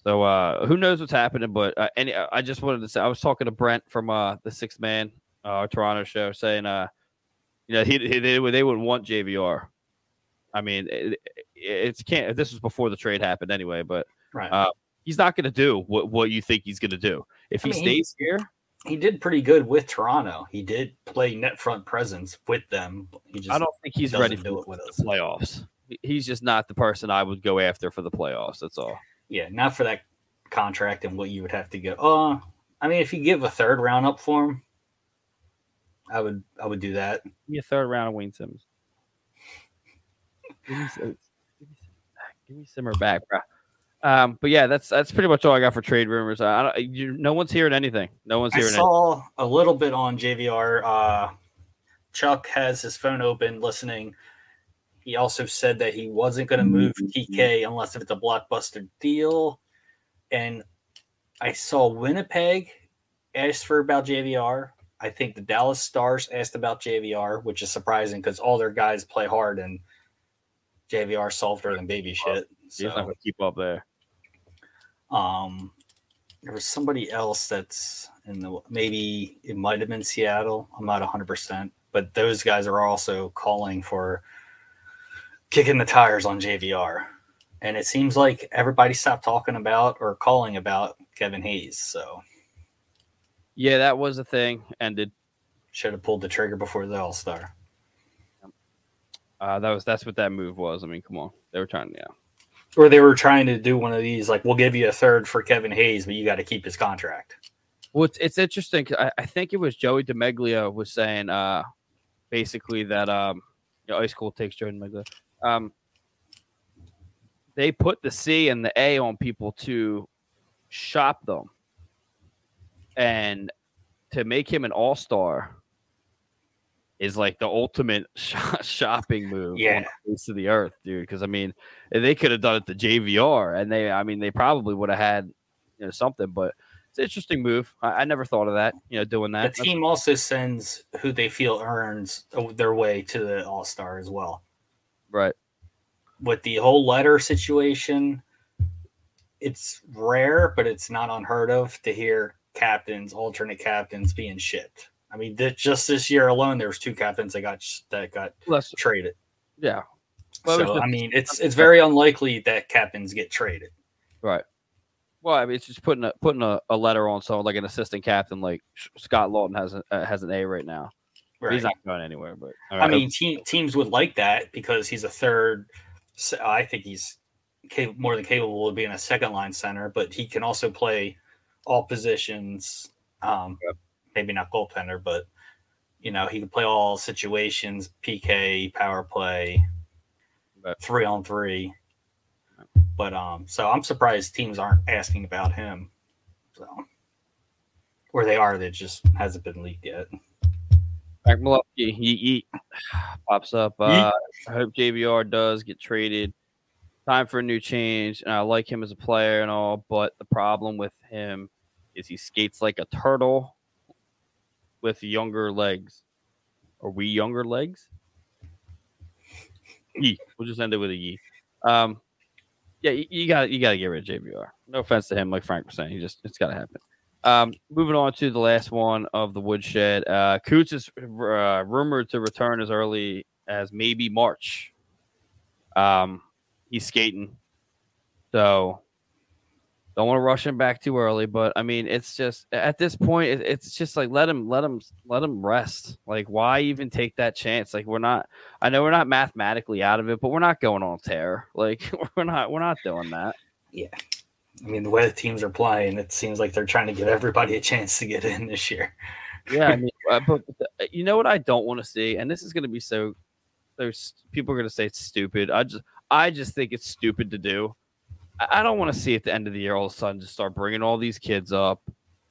So uh, who knows what's happening? But uh, any, I just wanted to say I was talking to Brent from uh, the Sixth Man, uh, Toronto show, saying, uh, you know, he, he they would they would want JVR. I mean, it, it's can't. This was before the trade happened anyway, but Right. uh, he's not going to do what what you think he's going to do. If I he mean, he- stays here, he did pretty good with Toronto. He did play net front presence with them. He just I don't think he's ready to do it with us. the playoffs. He's just not the person I would go after for the playoffs. That's all. Yeah, not for that contract and what you would have to get. Uh, I mean, if you give a third round up for him, I would I would do that. Give me a third round of Wayne Simmonds. Give me, give me, Simmer back. Give me Simmer back, bro. Um, but yeah, that's that's pretty much all I got for trade rumors. I don't, you, no one's hearing anything. No one's hearing. anything. I saw a little bit on JVR. Uh, Chuck has his phone open, listening. He also said that he wasn't going to move TK unless if it's a blockbuster deal. And I saw Winnipeg asked for about JVR. I think the Dallas Stars asked about JVR, which is surprising because all their guys play hard and JVR softer than baby shit. He's not So, to keep up there. um, there was somebody else that's in the maybe it might have been Seattle. I'm not 100, percent but those guys are also calling for kicking the tires on JVR, and it seems like everybody stopped talking about or calling about Kevin Hayes. So Yeah, that was a thing. Ended. should have pulled the trigger before the All Star. Uh, that was that's what that move was. I mean, come on, they were trying. Yeah, Or they were trying to do one of these, like we'll give you a third for Kevin Hayes, but you got to keep his contract. Well, it's, it's interesting. 'cause I, I think it was Joey DeMeglio was saying uh, basically that um, you know, Ice Cold takes Joey DeMeglia. Um, they put the C and the A on people to shop them, and to make him an all star is like the ultimate [LAUGHS] sh- shopping move Yeah. on the face of the earth, dude. Because I mean, they could have done it to JVR, and they, I mean, they probably would have had you know something, but it's an interesting move. I, I never thought of that. You know, doing that. The team also sends who they feel earns uh, their way to the All Star as well. right? With the whole letter situation, it's rare, but it's not unheard of to hear captains, alternate captains, being shipped. I mean, th- just this year alone, there was two captains that got sh- that got Less, traded. yeah, Well, so just- I mean, it's it's very unlikely that captains get traded. right. Well, I mean, it's just putting a putting a, a letter on someone like an assistant captain, like Scott Laughton has a, uh, has an A right now. Right. He's not going anywhere, but I mean, te- teams would like that because he's a third. I think he's cap- more than capable of being a second line center, but he can also play all positions. Um, Yep. Maybe not goaltender, but you know he can play all situations: PK, power play, Right. three on three. But um, so I'm surprised teams aren't asking about him. So, where they are, that just hasn't been leaked yet. Frank Malufsky, he, he [SIGHS] pops up. Uh, I hope JVR does get traded. Time for a new change, and I like him as a player and all, but the problem with him is he skates like a turtle with younger legs. Are we younger legs? Yee. We'll just end it with a yee. Um, yeah, you, got you got to get rid of JVR. No offense to him, like Frank was saying, he just it's got to happen. Um, moving on to the last one of the woodshed. Uh, Coots is uh, rumored to return as early as maybe March. Um, he's skating, so don't want to rush him back too early. But I mean, it's just at this point, it, it's just like let him, let him, let him rest. Like, why even take that chance? Like, we're not. I know we're not mathematically out of it, but we're not going on tear. Like, [LAUGHS] we're not, we're not doing that. Yeah, I mean, the way the teams are playing, it seems like they're trying to give everybody a chance to get in this year. Yeah, I mean, [LAUGHS] uh, but, but the, you know what I don't want to see, and this is going to be so. There's people are going to say it's stupid. I just, I just think it's stupid to do. I, don't want to see at the end of the year all of a sudden just start bringing all these kids up.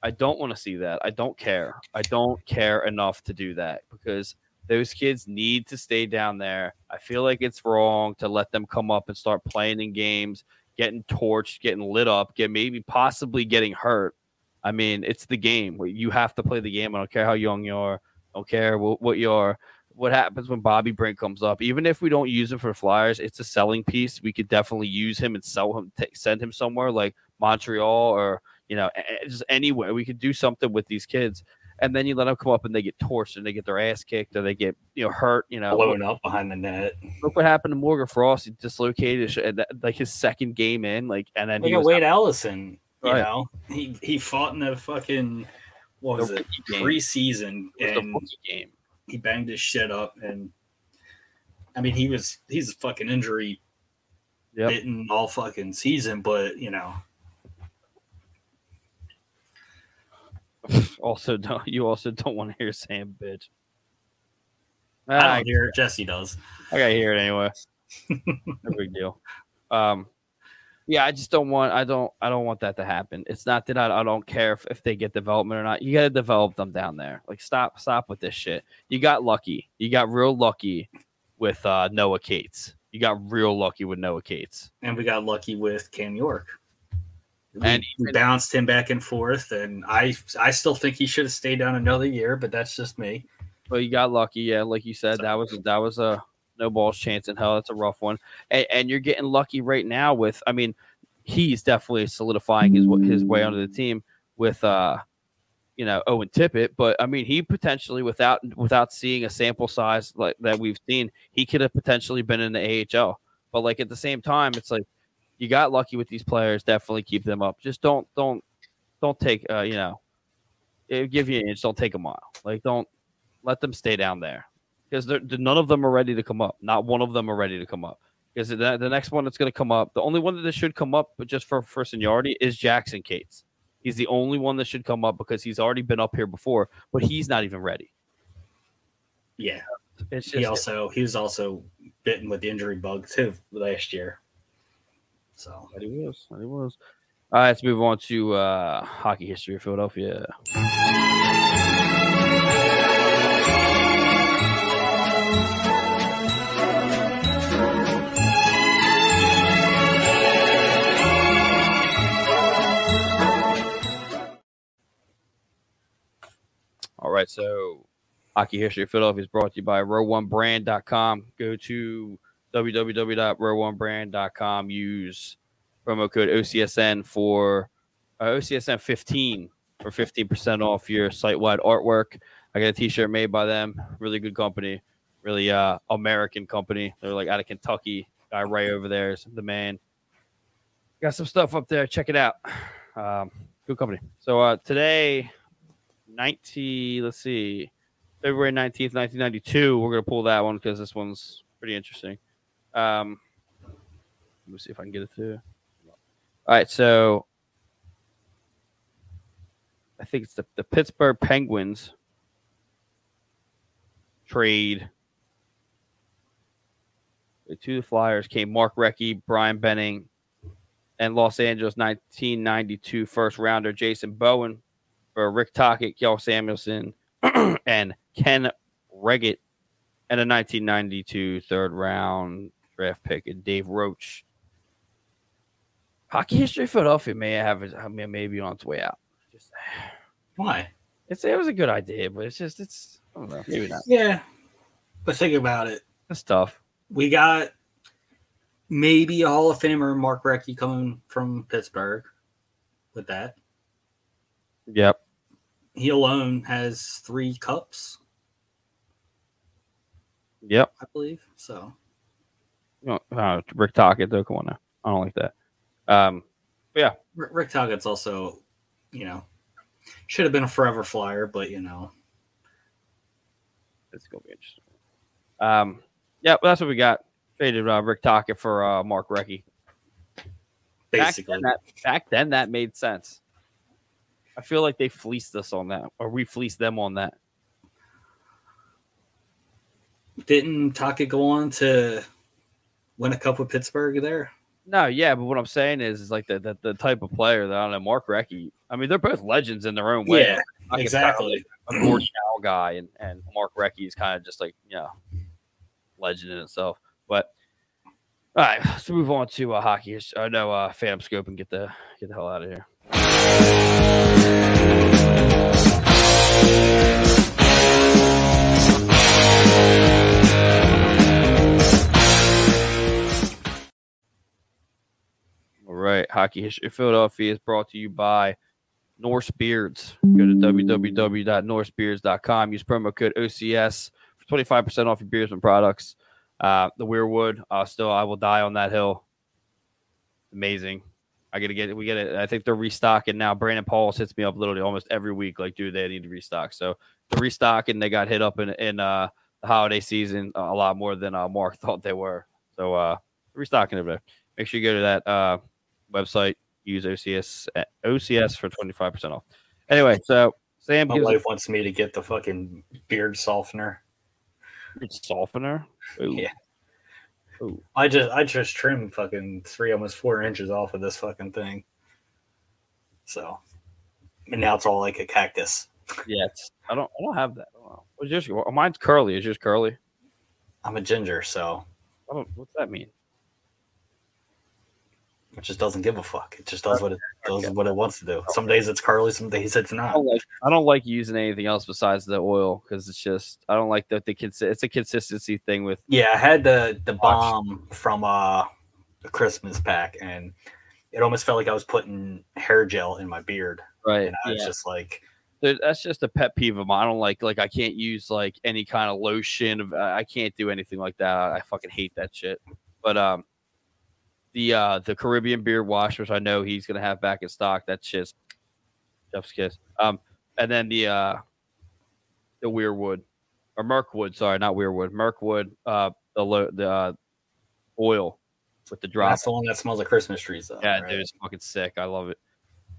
I don't want to see that. I don't care. I don't care enough to do that because those kids need to stay down there. I feel like it's wrong to let them come up and start playing in games, getting torched, getting lit up, get maybe possibly getting hurt. I mean, it's the game. You have to play the game. I don't care how young you are. I don't care what you are. What happens when Bobby Brink comes up. Even if we don't use him for Flyers, it's a selling piece. We could definitely use him and sell him, t- send him somewhere like Montreal or you know just anywhere. We could do something with these kids, and then you let them come up and they get torched and they get their ass kicked or they get you know hurt. You know, blown up behind the net. Look what happened to Morgan Frost. He dislocated uh, like his second game in, like, and then Look he at was Wade Allison. You Right. know, he he fought in the fucking what was The it preseason, it was and game. He banged his shit up. And I mean, he was he's a fucking injury Yep. bitten all fucking season, but you know, [LAUGHS] Also, don't you also don't want to hear Sam bitch. I Ah, don't hear it. Jesse does. I gotta hear it anyway. [LAUGHS] no big deal. Um, yeah, I just don't want. I don't. I don't want that to happen. It's not that I, I don't care if, if they get development or not. You got to develop them down there. Like stop, stop with this shit. You got lucky. You got real lucky with uh, Noah Cates. You got real lucky with Noah Cates. And we got lucky with Cam York. We, And bounced him back and forth, and I I still think he should have stayed down another year, but that's just me. Well, you got lucky, yeah. Like you said, that was that was a no balls chance in hell. That's a rough one, and, and you're getting lucky right now with. I mean, he's definitely solidifying his his way onto the team with, uh, you know, Owen Tippett. But I mean, he potentially without without seeing a sample size like that we've seen, he could have potentially been in the AHL. But like at the same time, it's like you got lucky with these players. Definitely keep them up. Just don't don't don't take uh, you know, give you an inch. Don't take a mile. Like don't let them stay down there because none of them are ready to come up. Not one of them are ready to come up. Because the, the next one that's going to come up, the only one that should come up, but just for for seniority, is Jackson Cates. He's the only one that should come up because he's already been up here before, but he's not even ready. Yeah, It's just he also he was also bitten with the injury bug too last year. So That he was. That he was. All right, let's move on to uh, hockey history of Philadelphia. Right, so hockey history of Philadelphia is brought to you by row1brand.com. Go to www.row1brand.com. Use promo code OCSN for uh, OCSN 15 for 15% off your site wide artwork. I got a t shirt made by them. Really good company, really uh, American company. They're like out of Kentucky. Guy right over there is the man. Got some stuff up there. Check it out. Um, good company. So uh, today, 19, let's see, February 19th, 1992, we're going to pull that one because this one's pretty interesting. Um, let me see if I can get it through. All right, so I think it's the, the Pittsburgh Penguins trade the Flyers came Mark Recchi, Brian Benning, and Los Angeles 1992 first rounder Jason Bowen for Rick Tocchet, Kjell Samuelsson, [CLEARS THROAT] and Ken Wregget, and a 1992 third round draft pick and Dave Roach. Hockey history of Philadelphia may have I mean, maybe on its way out. Just why? it's it was a good idea, but it's just it's I don't know, maybe not. Yeah, but think about it. It's tough. We got maybe a Hall of Famer Mark Recchi coming from Pittsburgh. With that, Yep. He alone has three cups, Yep. I believe. So You uh, Rick Tocchet though. Come on now. I don't like that. Um, but yeah, R- Rick Tocchet's also, you know, should have been a forever flyer, but you know, it's gonna be interesting. Um, yeah, well, that's what we got. Traded uh, Rick Tocchet for uh, Mark Recchi. Back basically. then, that, back then, that made sense. I feel like they fleeced us on that, or we fleeced them on that. Didn't Tocchet go on to win a cup with Pittsburgh there? No, yeah, but what I'm saying is, is like the, the, the type of player that I don't know, Mark Recchi. I mean, they're both legends in their own way. Yeah, can exactly. like, a Howe guy, and, and Mark Recchi is kind of just like you know, legend in itself. But all right, let's move on to uh, hockey. I know uh, Phantom Scope and get the get the hell out of here. Hockey History Philadelphia is brought to you by Norse Beards. Go to www.norsebeards.com. Use promo code OCS for 25% off your beardsman products. Uh, the Weirwood, uh, still, I will die on that hill. Amazing. I gotta get it. We get it. I think they're restocking now. Brandon Paul hits me up literally almost every week, like, dude, they need to restock. So they're restocking. They got hit up in in uh, the holiday season a lot more than uh, Mark [LAUGHS] thought they were. So uh, restocking over there. Make sure you go to that uh, website. Use OCS OCS for twenty five percent off. Anyway, so Sam My wife wants me to get the fucking beard softener. a softener. Ooh. [LAUGHS] Yeah. Ooh. I just I just trimmed fucking three almost four inches off of this fucking thing. So and now it's all like a cactus. Yeah, I don't. I don't have that. Don't. What's yours? Mine's curly. Is yours curly? I'm a ginger, so I don't. What's that mean? It just doesn't give a fuck. It just does what it does what it wants to do. Some days it's curly, some days it's I not. don't like. I don't like using anything else besides the oil because it's just. I don't like that the. It's a consistency thing with. Yeah, I had the the bomb from uh the Christmas pack and it almost felt like I was putting hair gel in my beard. Right. And I was just like that's just a pet peeve of mine. I don't like. Like I can't use like any kind of lotion. Of, I I can't do anything like that. I, I fucking hate that shit. But um, the uh the Caribbean beard wash, which I know he's gonna have back in stock. That's just Jeff's kiss. Um, and then the uh the Weirwood or Merkwood. Sorry, not Weirwood. Merkwood. Uh, the lo- the uh, oil with the drop. that's the one that smells like Christmas trees though. Yeah, right? dude, it's fucking sick. I love it.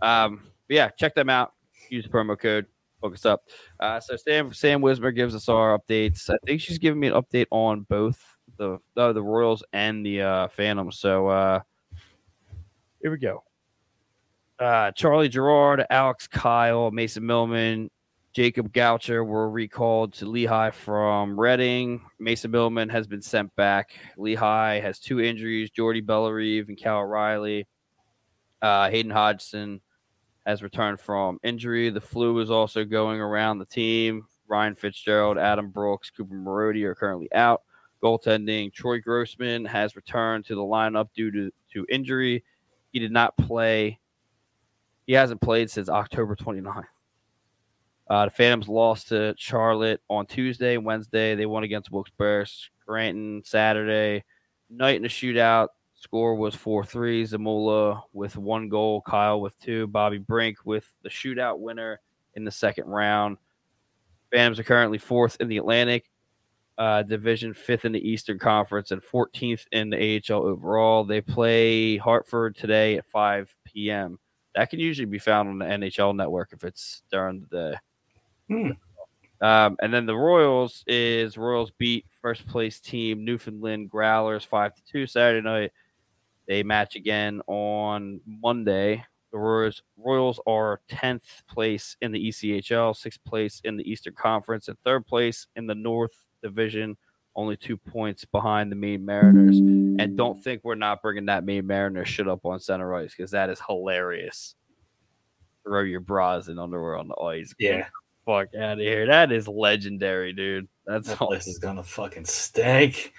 Um, yeah, check them out. Use the promo code. Hook us up. Uh, so Sam Sam Wismer gives us our updates. I think she's giving me an update on both the the Royals and the uh, Phantoms. So uh, here we go. Uh, Charlie Gerard, Alex Kyle, Mason Millman, Jacob Gaucher were recalled to Lehigh from Reading. Mason Millman has been sent back. Lehigh has two injuries: Jordy Bellerive and Cal O'Reilly. Uh, Hayden Hodgson has returned from injury. The flu is also going around the team. Ryan Fitzgerald, Adam Brooks, Cooper Marody are currently out. Goaltending Troy Grosenick has returned to the lineup due to, to injury. He did not play. He hasn't played since October 29th. Uh, the Phantoms lost to Charlotte on Tuesday, Wednesday. They won against Wilkes-Barre, Scranton Saturday night in a shootout. Score was 4 3. Zamula with one goal, Kyle with two, Bobby Brink with the shootout winner in the second round. Phantoms are currently fourth in the Atlantic uh, Division, fifth in the Eastern Conference, and 14th in the AHL overall. They play Hartford today at 5 p.m. That can usually be found on the NHL network if it's during the day. Hmm. Um, and then the Royals is Royals beat first place team Newfoundland Growlers five to two Saturday night. They match again on Monday. The Royals, Royals are tenth place in the ECHL, sixth place in the Eastern Conference, and third place in the North Division. Only two points behind the Maine Mariners. And don't think we're not bringing that Maine Mariners shit up on center ice because that is hilarious. Throw your bras and underwear on the ice. Yeah, fuck out of here. That is legendary, dude. That's that all. place is gonna fucking stink.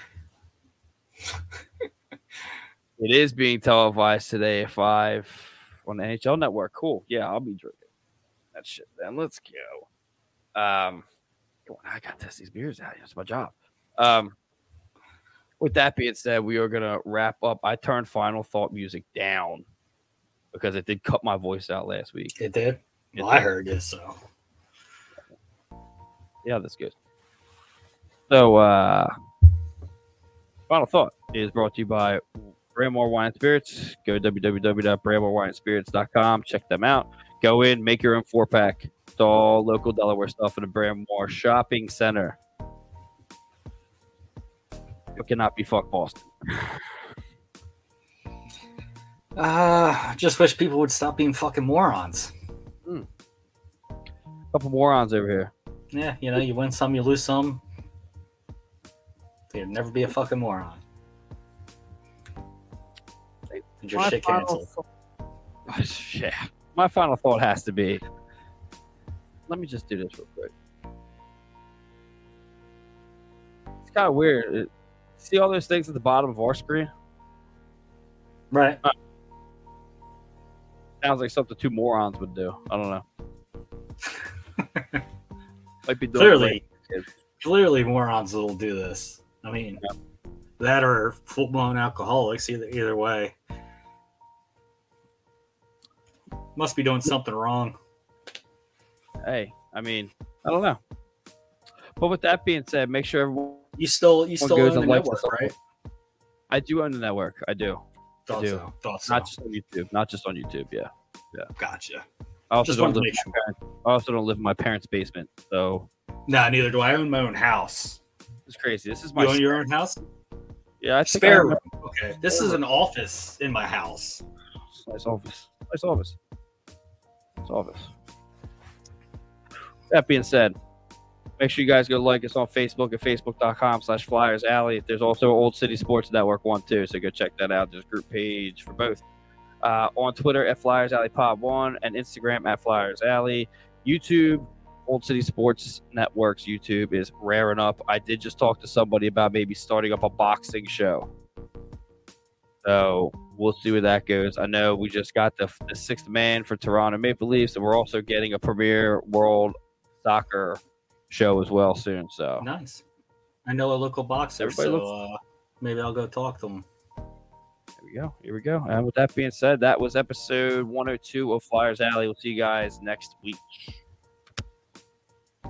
[LAUGHS] It is being televised today at five on the NHL Network. Cool. Yeah, I'll be drinking that shit. Then let's go. Um, I got to test these beers out. It's my job. Um, with that being said, we are gonna wrap up. I turned Final Thought music down because it did cut my voice out last week. It did. It Well, I heard it, so Yeah, that's good. So, uh, final thought is brought to you by Branmar Wine and Spirits. Go to www.branmarwineandspirits.com. Check them out. Go in, make your own four pack. All local Delaware stuff in the Branmar Shopping Center. You cannot be fuck Boston. uh just wish people would stop being fucking morons. A couple morons over here. Yeah, you know, you win some, you lose some. You'd never be a fucking moron. And your My shit canceled. thought- [LAUGHS] yeah. My final thought has to be let me just do this real quick. It's kind of weird. It- see all those things at the bottom of our screen? Right. Uh, sounds like something two morons would do. I don't know. [LAUGHS] Might be clearly, clearly, morons will do this. I mean, that or full blown alcoholics. Either either way, must be doing something wrong. Hey, I mean, I don't know. But with that being said, make sure everyone You still you still own the network, right? I do own the network. I do. Thought do. so. Thought so. Not just on YouTube. Not just on YouTube. Yeah. Yeah. Gotcha. I also don't live. I also don't live in my parents' basement. So No, neither do I. I own my own house. it's crazy. This is my You own your own house? yeah. I Spare room. Okay. This is an office in my house. Nice office. Nice office. Nice office. That being said, make sure you guys go like us on Facebook at facebook.com slash flyers alley. There's also Old City Sports Network one too, so go check that out. There's a group page for both. Uh, on Twitter at Flyers Alley Pod One and Instagram at Flyers Alley. YouTube, Old City Sports Network's YouTube is raring up. I did just talk to somebody about maybe starting up a boxing show. So we'll see where that goes. I know we just got the, the sixth man for Toronto Maple Leafs, and we're also getting a premier world soccer show as well soon. So Nice. I know a local boxer, Everybody so looks- uh, maybe I'll go talk to him. There we go. Here we go. And with that being said, that was episode 102 of Flyers Alley. We'll see you guys next week.